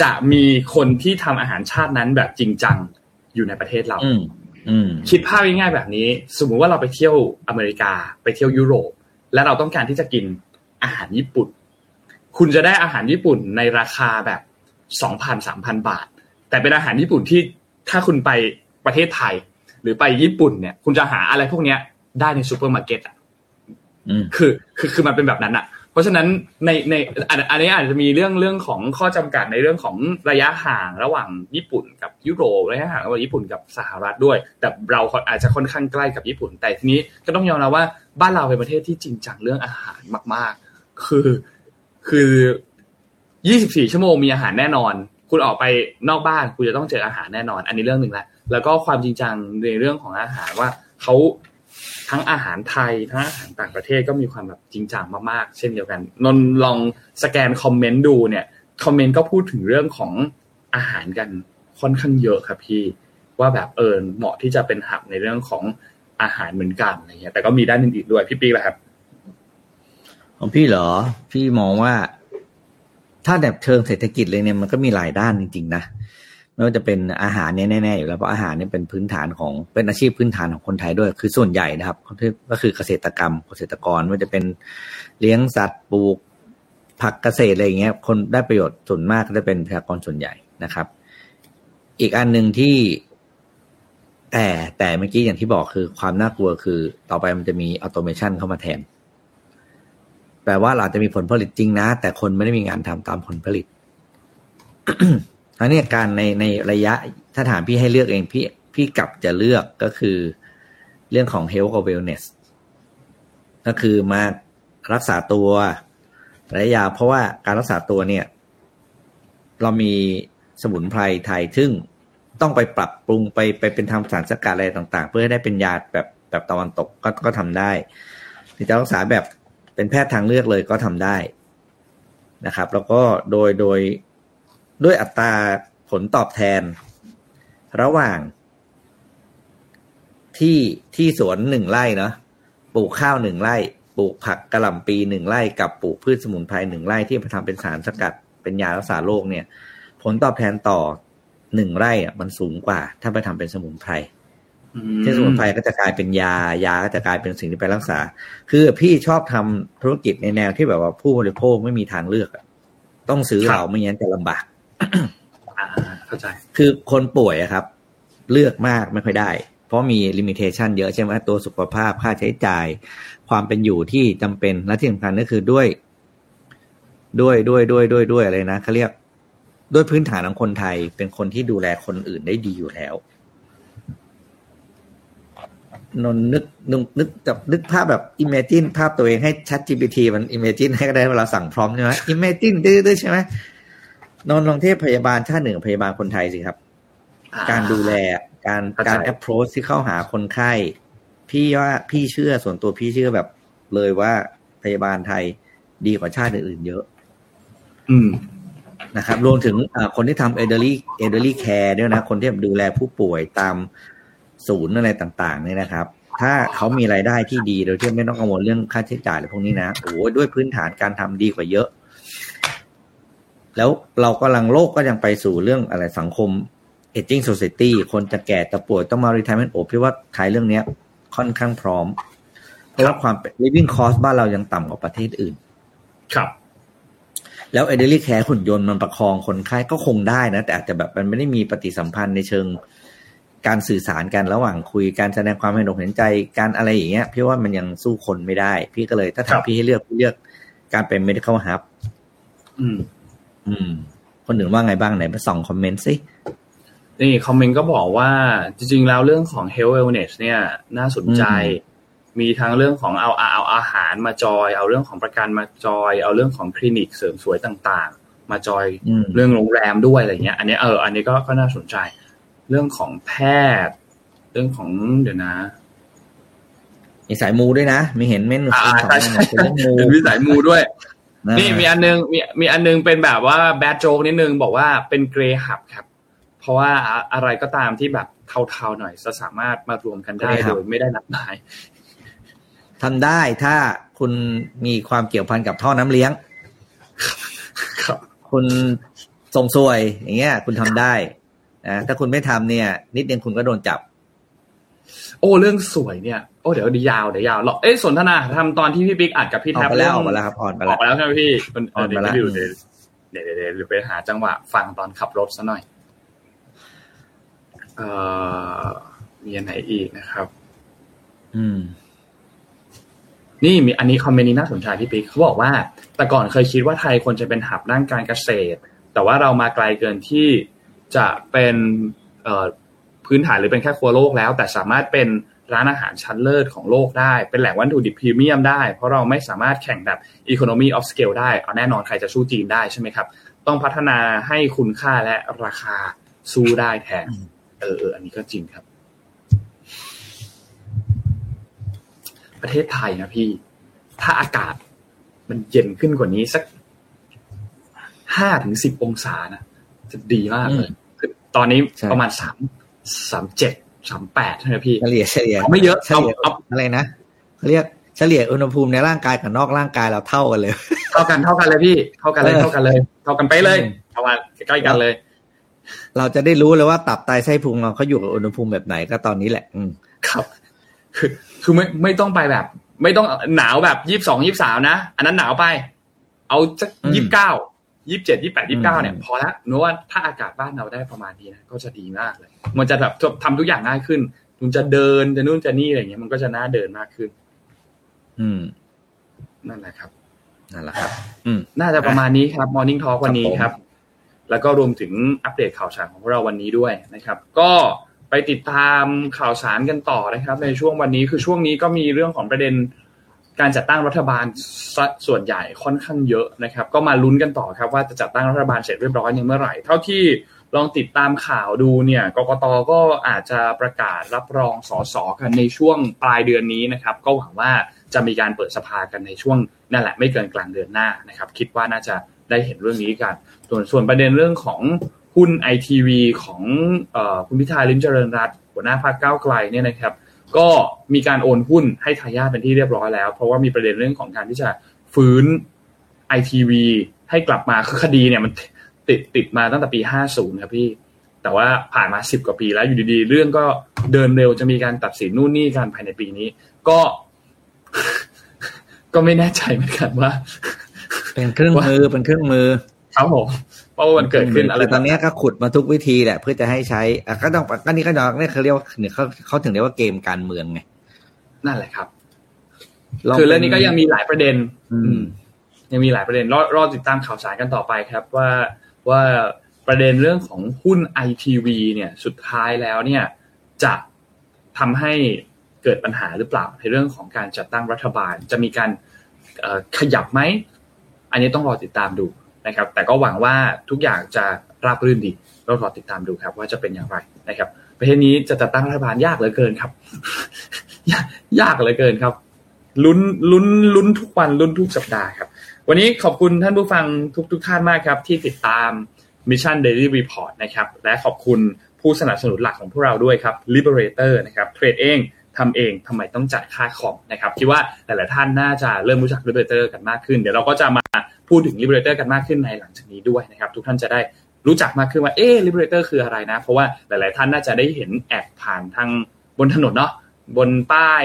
จะมีคนที่ทำอาหารชาตินั้นแบบจริงจังอยู่ในประเทศเราอืมอืมคิดภาพง่ายๆแบบนี้ สมมุติว่าเราไปเที่ยวอเมริกา ไปเที่ยวยุโรป และเราต้องการที่จะกินอาหารญี่ปุ่น คุณจะได้อาหารญี่ปุ่นในราคาแบบสองพันสามพันบาท แต่เป็นอาหารญี่ปุ่นที่ถ้าคุณไปประเทศไทย หรือไปญี่ปุ่นเนี่ย คุณจะหาอะไรพวกเนี้ยได้ในซูเปอร์มาร์เก็ตอะอืม คือคือคือมันเป็นแบบนั้นอะ เพราะฉะนั้นในในอันนี้อาจจะมีเรื่องเรื่องของข้อจำกัดในเรื่องของระยะห่างระหว่างญี่ปุ่นกับยุโรประยะห่างระหว่างญี่ปุ่นกับสหรัฐด้วย แต่เราอาจจะค่อนข้างใกล้กับญี่ปุ่น แต่ทีนี้ก็ต้องยอมรับว่าบ้านเราเป็นประเทศที่จริงจังเรื่องอาหารมาก ๆ คือคือ 24 ชั่วโมงมีอาหารแน่นอน คุณออกไปนอกบ้านคุณจะต้องเจออาหารแน่นอน อันนี้เรื่องหนึ่งแหละแล้วก็ความจริงจังในเรื่องของอาหารว่าเขา ทั้งอาหารไทยทั้งอาหารต่างประเทศก็มีความแบบจริงจังมากๆ เช่นเดียวกันนนลองสแกนคอมเมนต์ดูเนี่ยคอมเมนต์ก็พูดถึงเรื่องของอาหารกันค่อนข้างเยอะครับพี่ว่าแบบเออเหมาะที่จะเป็นหับในเรื่องของอาหารเหมือนกันอะไรเงี้ยแต่ก็มีด้านอื่นๆด้วยพี่ปี๊กแหละครับของพี่เหรอ พี่มองว่าถ้าแบบเชิงเศรษฐกิจเลยเนี่ยมันก็มีหลายด้านจริงๆนะ ไม่ว่าจะเป็นอาหารเนี่ยแน่ๆอยู่แล้วเพราะอาหารเนี่ยเป็นพื้นฐานของเป็นอาชีพพื้นฐานของคนไทยด้วย คือส่วนใหญ่นะครับก็คือเกษตรกรรมเกษตรกรไม่ว่าจะเป็นเลี้ยงสัตว์ปลูกผักเกษตรอะไรอย่างเงี้ย คนได้ประโยชน์ส่วนมากก็จะเป็นประชากรส่วนใหญ่นะครับ อีกอันหนึ่งที่แต่แต่เมื่อกี้อย่างที่บอกคือความน่ากลัวคือ ต่อไปมันจะมีออโตเมชันเข้ามาแทนแปลว่าเราจะมีผลผลิตจริงนะ แต่คนไม่ได้มีงานทำตามผลผลิต อันนี้การในในระยะถ้าถามพี่ให้เลือกเองพี่พี่กลับจะเลือกก็คือเรื่องของ health กับ wellness ก็คือมารักษาตัวระยะยาวเพราะว่าการรักษาตัวเนี่ย เรามีสมุนไพรไทยซึ่งต้องไปปรับปรุงไปไปเป็นทำสารสกัดอะไรต่าง ๆ เพื่อให้ได้เป็นยาแบบแบบตะวันตกก็ก็ทำได้หรือจะรักษาแบบเป็นแพทย์ทางเลือกเลยก็ทำได้นะครับ แล้วก็โดยโดย ด้วยอัตราผลตอบแทน ระหว่างที่ที่สวนหนึ่งไร่เนาะปลูกข้าวหนึ่งไร่ ปลูกผักกระหล่ำปีหนึ่งไร่กับปลูกพืชสมุนไพรหนึ่งไร่ที่ไปทำเป็นสารสกัด เป็นยารักษาโรคเนี่ย ผลตอบแทนต่อหนึ่งไร่อะมันสูงกว่า ถ้าไปทำเป็นสมุนไพรที่สมุนไพรก็จะกลายเป็นยายาก็จะกลายเป็นสิ่งที่ไปรักษา คือพี่ชอบทำธุรกิจในแนวที่แบบว่าผู้บริโภคไม่มีทางเลือกต้องซื้อเราไม่งั้นจะลำบาก เข้าใจ คือคนป่วยอะครับ เลือกมากไม่ค่อยได้ เพราะมีลิมิเ t ชันเยอะใช่ไหมตัวสุขภาพค่าใช้จ่าย ความเป็นอยู่ที่จำเป็นและที่สำคัญก็คือด้วย ด้วยด้วยด้วยด้วยด้วยอะไรนะเขาเรียกด้วยพื้นฐานของคนไทยเป็นคนที่ดูแลคนอื่นได้ดีอยู่แล้วนนนึกนึกนึกจับนึกภาพแบบ imagine ภาพตัวเองให้ชัด GPT มัน imagine ให้ก็ได้เวลาสั่งพร้อมใช่ไหม imagine ดื้อใช่ไหม นนลองเทพพยาบาลชาติหนึ่งพยาบาลคนไทยสิครับอ่การดูแลการเข้าใจการ approach ที่เข้าหาคนไข้ พี่ว่าพี่เชื่อส่วนตัวพี่เชื่อแบบเลยว่าพยาบาลไทยดีกว่าชาติอื่นๆเยอะ อืมนะครับ รวมถึงอ่าคนที่ทำ elderly elderly care ด้วยนะ คนที่ดูแลผู้ป่วยตามศูนย์อะไรต่างๆเนี่ยนะครับ ถ้าเขามีรายได้ที่ดีโดยที่ไม่ต้องกังวลเรื่องค่าใช้จ่ายอะไรพวกนี้นะโอ้โหด้วยพื้นฐานการทำดีกว่าเยอะ แล้วเรากำลังโลกก็ยังไปสู่เรื่องอะไรสังคม aging society คนจะแก่จะป่วยต้องมา retirement โอ้พี่ว่าไทยเรื่องเนี้ยค่อนข้างพร้อม เพราะว่าความ living cost บ้านเรายังต่ำกว่าประเทศอื่น ครับ แล้ว elderly care หุ่นยนต์มันประคองคนไข้ก็คงได้นะ แต่อาจจะแบบมันไม่ได้มีปฏิสัมพันธ์ในเชิงการสื่อสารกันระหว่างคุยการแสดงความเห็นอกเห็นใจการอะไรอย่างเงี้ยพี่ว่ามันยังสู้คนไม่ได้ พี่ก็เลยถ้าครับทำพี่ให้เลือกพี่เลือกการเป็น medical hub อืมอืม คนอื่นว่าไงบ้างไหนมาส่องคอมเมนต์สินี่คอมเมนต์ก็บอกว่าจริง ๆ แล้วเรื่องของ health wellness เนี่ยน่าสนใจ มีทั้งเรื่องของเอาเอาเอาอาหารมาจอย เอาเรื่องของประกันมาจอย เอาเรื่องของคลินิกเสริมสวยต่างๆ มาจอยอืมเรื่องโรงแรมด้วยอะไรเงี้ย อันนี้เออ อันนี้ก็ก็น่าสนใจ เรื่องของแพทย์ เรื่องของเดี๋ยวนะมีสายมูด้วยนะ มีเห็นเม่นอ่าสองใช่เม่นใช่เป็นเรื่องมูเป็นวิสัยมูด้วยะ นี่มีอันนึงมีมีอันนึงเป็นแบบว่าแบดโจกนิดนึงบอกว่าเป็นเกรย์หับครับ เพราะว่าอะอะไรก็ตามที่แบบเทาๆหน่อยจะสามารถมารวมกันได้โดยไม่ได้นัดหมายทำได้ถ้าคุณมีความเกี่ยวพันกับท่อน้ำเลี้ยงครับคุณส่งสวย อย่างเงี้ย คุณทำได้นะถ้าคุณไม่ทำเนี่ย นิดนึงคุณก็โดนจับ โอ้เรื่องสวยเนี่ย โอ้เดี๋ยวดียาวเดี๋ยวยาวหรอกเอ้ยสนทนาทำตอนที่พี่ปิ๊กอัดกับพี่ออแท็กบไปแล้วเรื่ออกมาแล้วครับออนไปอแล้อกวไปแล้วใช่ไหมพี่มันออนไปเดี๋ยวแล้วเดี๋ยวเดี๋ยวเดี๋ยวเดี๋ยวเดี๋ยวไปหาจังหวะฟังตอนขับรถซะหน่อย เอ่อมีอันไหนอีกนะครับ อืม นี่มีอันนี้คอมเมนต์นี้น่าสนใจพี่ปิ๊กเขาบอกว่า แต่ก่อนเคยคิดว่าไทยควรจะเป็นหับด้านการเกษตร แต่ว่าเรามาไกลเกินที่จะเป็นเอ่อพื้นฐานหรือเป็นแค่ครัวโลกแล้ว แต่สามารถเป็น ร้านอาหารชั้นเลิศของโลกได้ เป็นแหล่งวัตถุดิบพรีเมียมได้ เพราะเราไม่สามารถแข่งแบบ economy of scale ได้ เอาแน่นอนใครจะสู้จีนได้ใช่ไหมครับ ต้องพัฒนาให้คุณค่าและราคาสู้ได้แทน เออเอออันนี้ก็จริงครับ ประเทศไทยนะพี่ ถ้าอากาศมันเย็นขึ้นกว่านี้สักห้าถึงสิบองศานะจะดีมากเลยคือตอนนี้ใช่ประมาณสามสามเจ็ด สามแปดใช่ไหมพี่เฉลี่ยเฉลี่ยเอาไม่เยอะเฉลี่ยเอาเอาอะไรนะเขาเรียกเฉลี่ยอุณหภูมิในร่างกายกับนอกร่างกายเราเท่ากันเลย เท่ากันเท่ากันเลยพี่เท่ากันเลยเออเท่ากันเลย เท่ากันไปเลยอืมประมาณใกล้ๆกันเลย เราจะได้รู้เลยว่าตับไตไส้พุงเราเขาอยู่กับอุณหภูมิแบบไหนก็ตอนนี้แหละ อืมครับ คือคือไม่ไม่ต้องไปแบบ ไม่ต้องหนาวแบบยี่สิบสองยี่สามนะ อันนั้นหนาวไป เอาสักอืมยี่สิบเก้า ยี่สิบเจ็ดยี่แปดยี่เก้าเนี่ยอืมพอละนึกว่าถ้าอากาศบ้านเราได้ประมาณนี้นะก็จะดีมากเลย มันจะแบบทำทุกอย่างง่ายขึ้นคุณจะเดินจะนู่นจะนี่อะไรเงี้ยมันก็จะน่าเดินมากขึ้น อืม นั่นแหละครับนั่นแหละครับ อืม น่าจะประมาณนี้ครับ Morning Talk วันนี้ผมครับ แล้วก็รวมถึงอัปเดตข่าวสารของพวกเราวันนี้ด้วยนะครับ ก็ไปติดตามข่าวสารกันต่อนะครับ ในช่วงวันนี้คือช่วงนี้ก็มีเรื่องของประเด็น การจัดตั้งรัฐบาลส่วนใหญ่ค่อนข้างเยอะนะครับ ก็มาลุ้นกันต่อครับว่าจะจัดตั้งรัฐบาลเสร็จเรียบร้อยในเมื่อไหร่ เท่าที่ลองติดตามข่าวดูเนี่ยกกตก็อาจจะประกาศรับรองสสกันในช่วงปลายเดือนนี้นะครับ ก็หวังว่าจะมีการเปิดสภากันในช่วงนั่นแหละไม่เกินกลางเดือนหน้านะครับ คิดว่าน่าจะได้เห็นเรื่องนี้กัน ส่วนส่วนประเด็นเรื่องของหุ้นไอทีวีของออคุณพิธาลิมเจริญรัตน์หัวหน้าพรรคก้าวไกลเนี่ยนะครับ ก็มีการโอนหุ้นให้ทายาทเป็นที่เรียบร้อยแล้ว เพราะว่ามีประเด็นเรื่องของการที่จะฟื้นไอทีวีให้กลับมาคือคดีเนี่ยมันติดติดมาตั้งแต่ปี 50 ครับพี่ แต่ว่าผ่านมา 10 กว่าปีแล้วอยู่ดีๆ เรื่องก็เดินเร็วจะมีการตัดสินนู่นนี่กันภายในปีนี้ ก็ ก็ไม่แน่ใจเหมือนกันว่า เป็นเครื่องมือเป็นเครื่องมือ ครับผมเพราะว่ามันเกิดขึ้นอะไรคืตอนเนี้ยก็ขุดมาทุกวิธีแหละเพื่อจะให้ใช้อะก็ต้องก็นี่ก็ดอกเนี่ยเขาเรียกว่าเนี่ยเขาเขาถึงเรียกว่าเกมการเมืองไงนั่นแหละครับลคือเรื่องนี้ก็ยังมีหลายประเด็น อืมยังมีหลายประเด็นรอรอติดตามข่าวสารกันต่อไปครับ ว่าว่าประเด็นเรื่องของหุ้นไอทีวีเนี่ย สุดท้ายแล้วเนี่ย จะทำให้เกิดปัญหาหรือเปล่าในเรื่องของการจัดตั้งรัฐบาล จะมีการเอ่อขยับไหม อันนี้ต้องรอติดตามดู นะครับ แต่ก็หวังว่าทุกอย่างจะราบรื่นดีเรารอติดตามดูครับ ว่าจะเป็นอย่างไรนะครับ ประเทศนี้จะจัดตั้งรัฐบาลยากเหลือเกินครับ ยากยากเหลือเกินครับลุ้นลุ้นลุ้นทุกวันลุ้นทุกสัปดาห์ครับ วันนี้ขอบคุณท่านผู้ฟังทุกทุกท่านมากครับ ที่ติดตาม Mission Daily Report นะครับ และขอบคุณผู้สนับสนุนหลักของพวกเราด้วยครับ Liberator นะครับเทรดเองทำเองทำไมต้องจ่ายค่าคอมนะครับ คิดว่าหลาย ๆ ท่านน่าจะเริ่มรู้จัก Liberator กันมากขึ้น เดี๋ยวเราก็จะมา พูดถึง Liberator กันมากขึ้นในหลังจากนี้ด้วยนะครับ ทุกท่านจะได้รู้จักมากขึ้นว่าเอ๊ะ Liberator คืออะไรนะ เพราะว่าหลาย ๆ ท่านน่าจะได้เห็นแอดผ่านทางบนถนนเนาะบนป้าย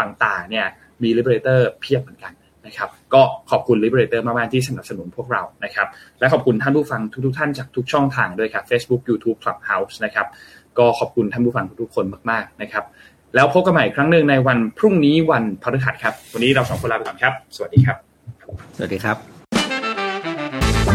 ต่าง ๆ เนี่ยมี Liberator เพียบเหมือนกันนะครับก็ขอบคุณ Liberator มากๆที่สนับสนุนพวกเรานะครับและขอบคุณท่านผู้ฟังทุกๆท่านจากทุกช่องทางด้วยครับ Facebook YouTube Clubhouse นะครับก็ขอบคุณท่านผู้ฟังทุกๆคนมากๆนะครับแล้วพบกันใหม่ครั้งหนึ่งในวันพรุ่งนี้วันพฤหัสครับ วันนี้เราสองคนลาไปก่อนครับ สวัสดีครับ สวัสดีครับ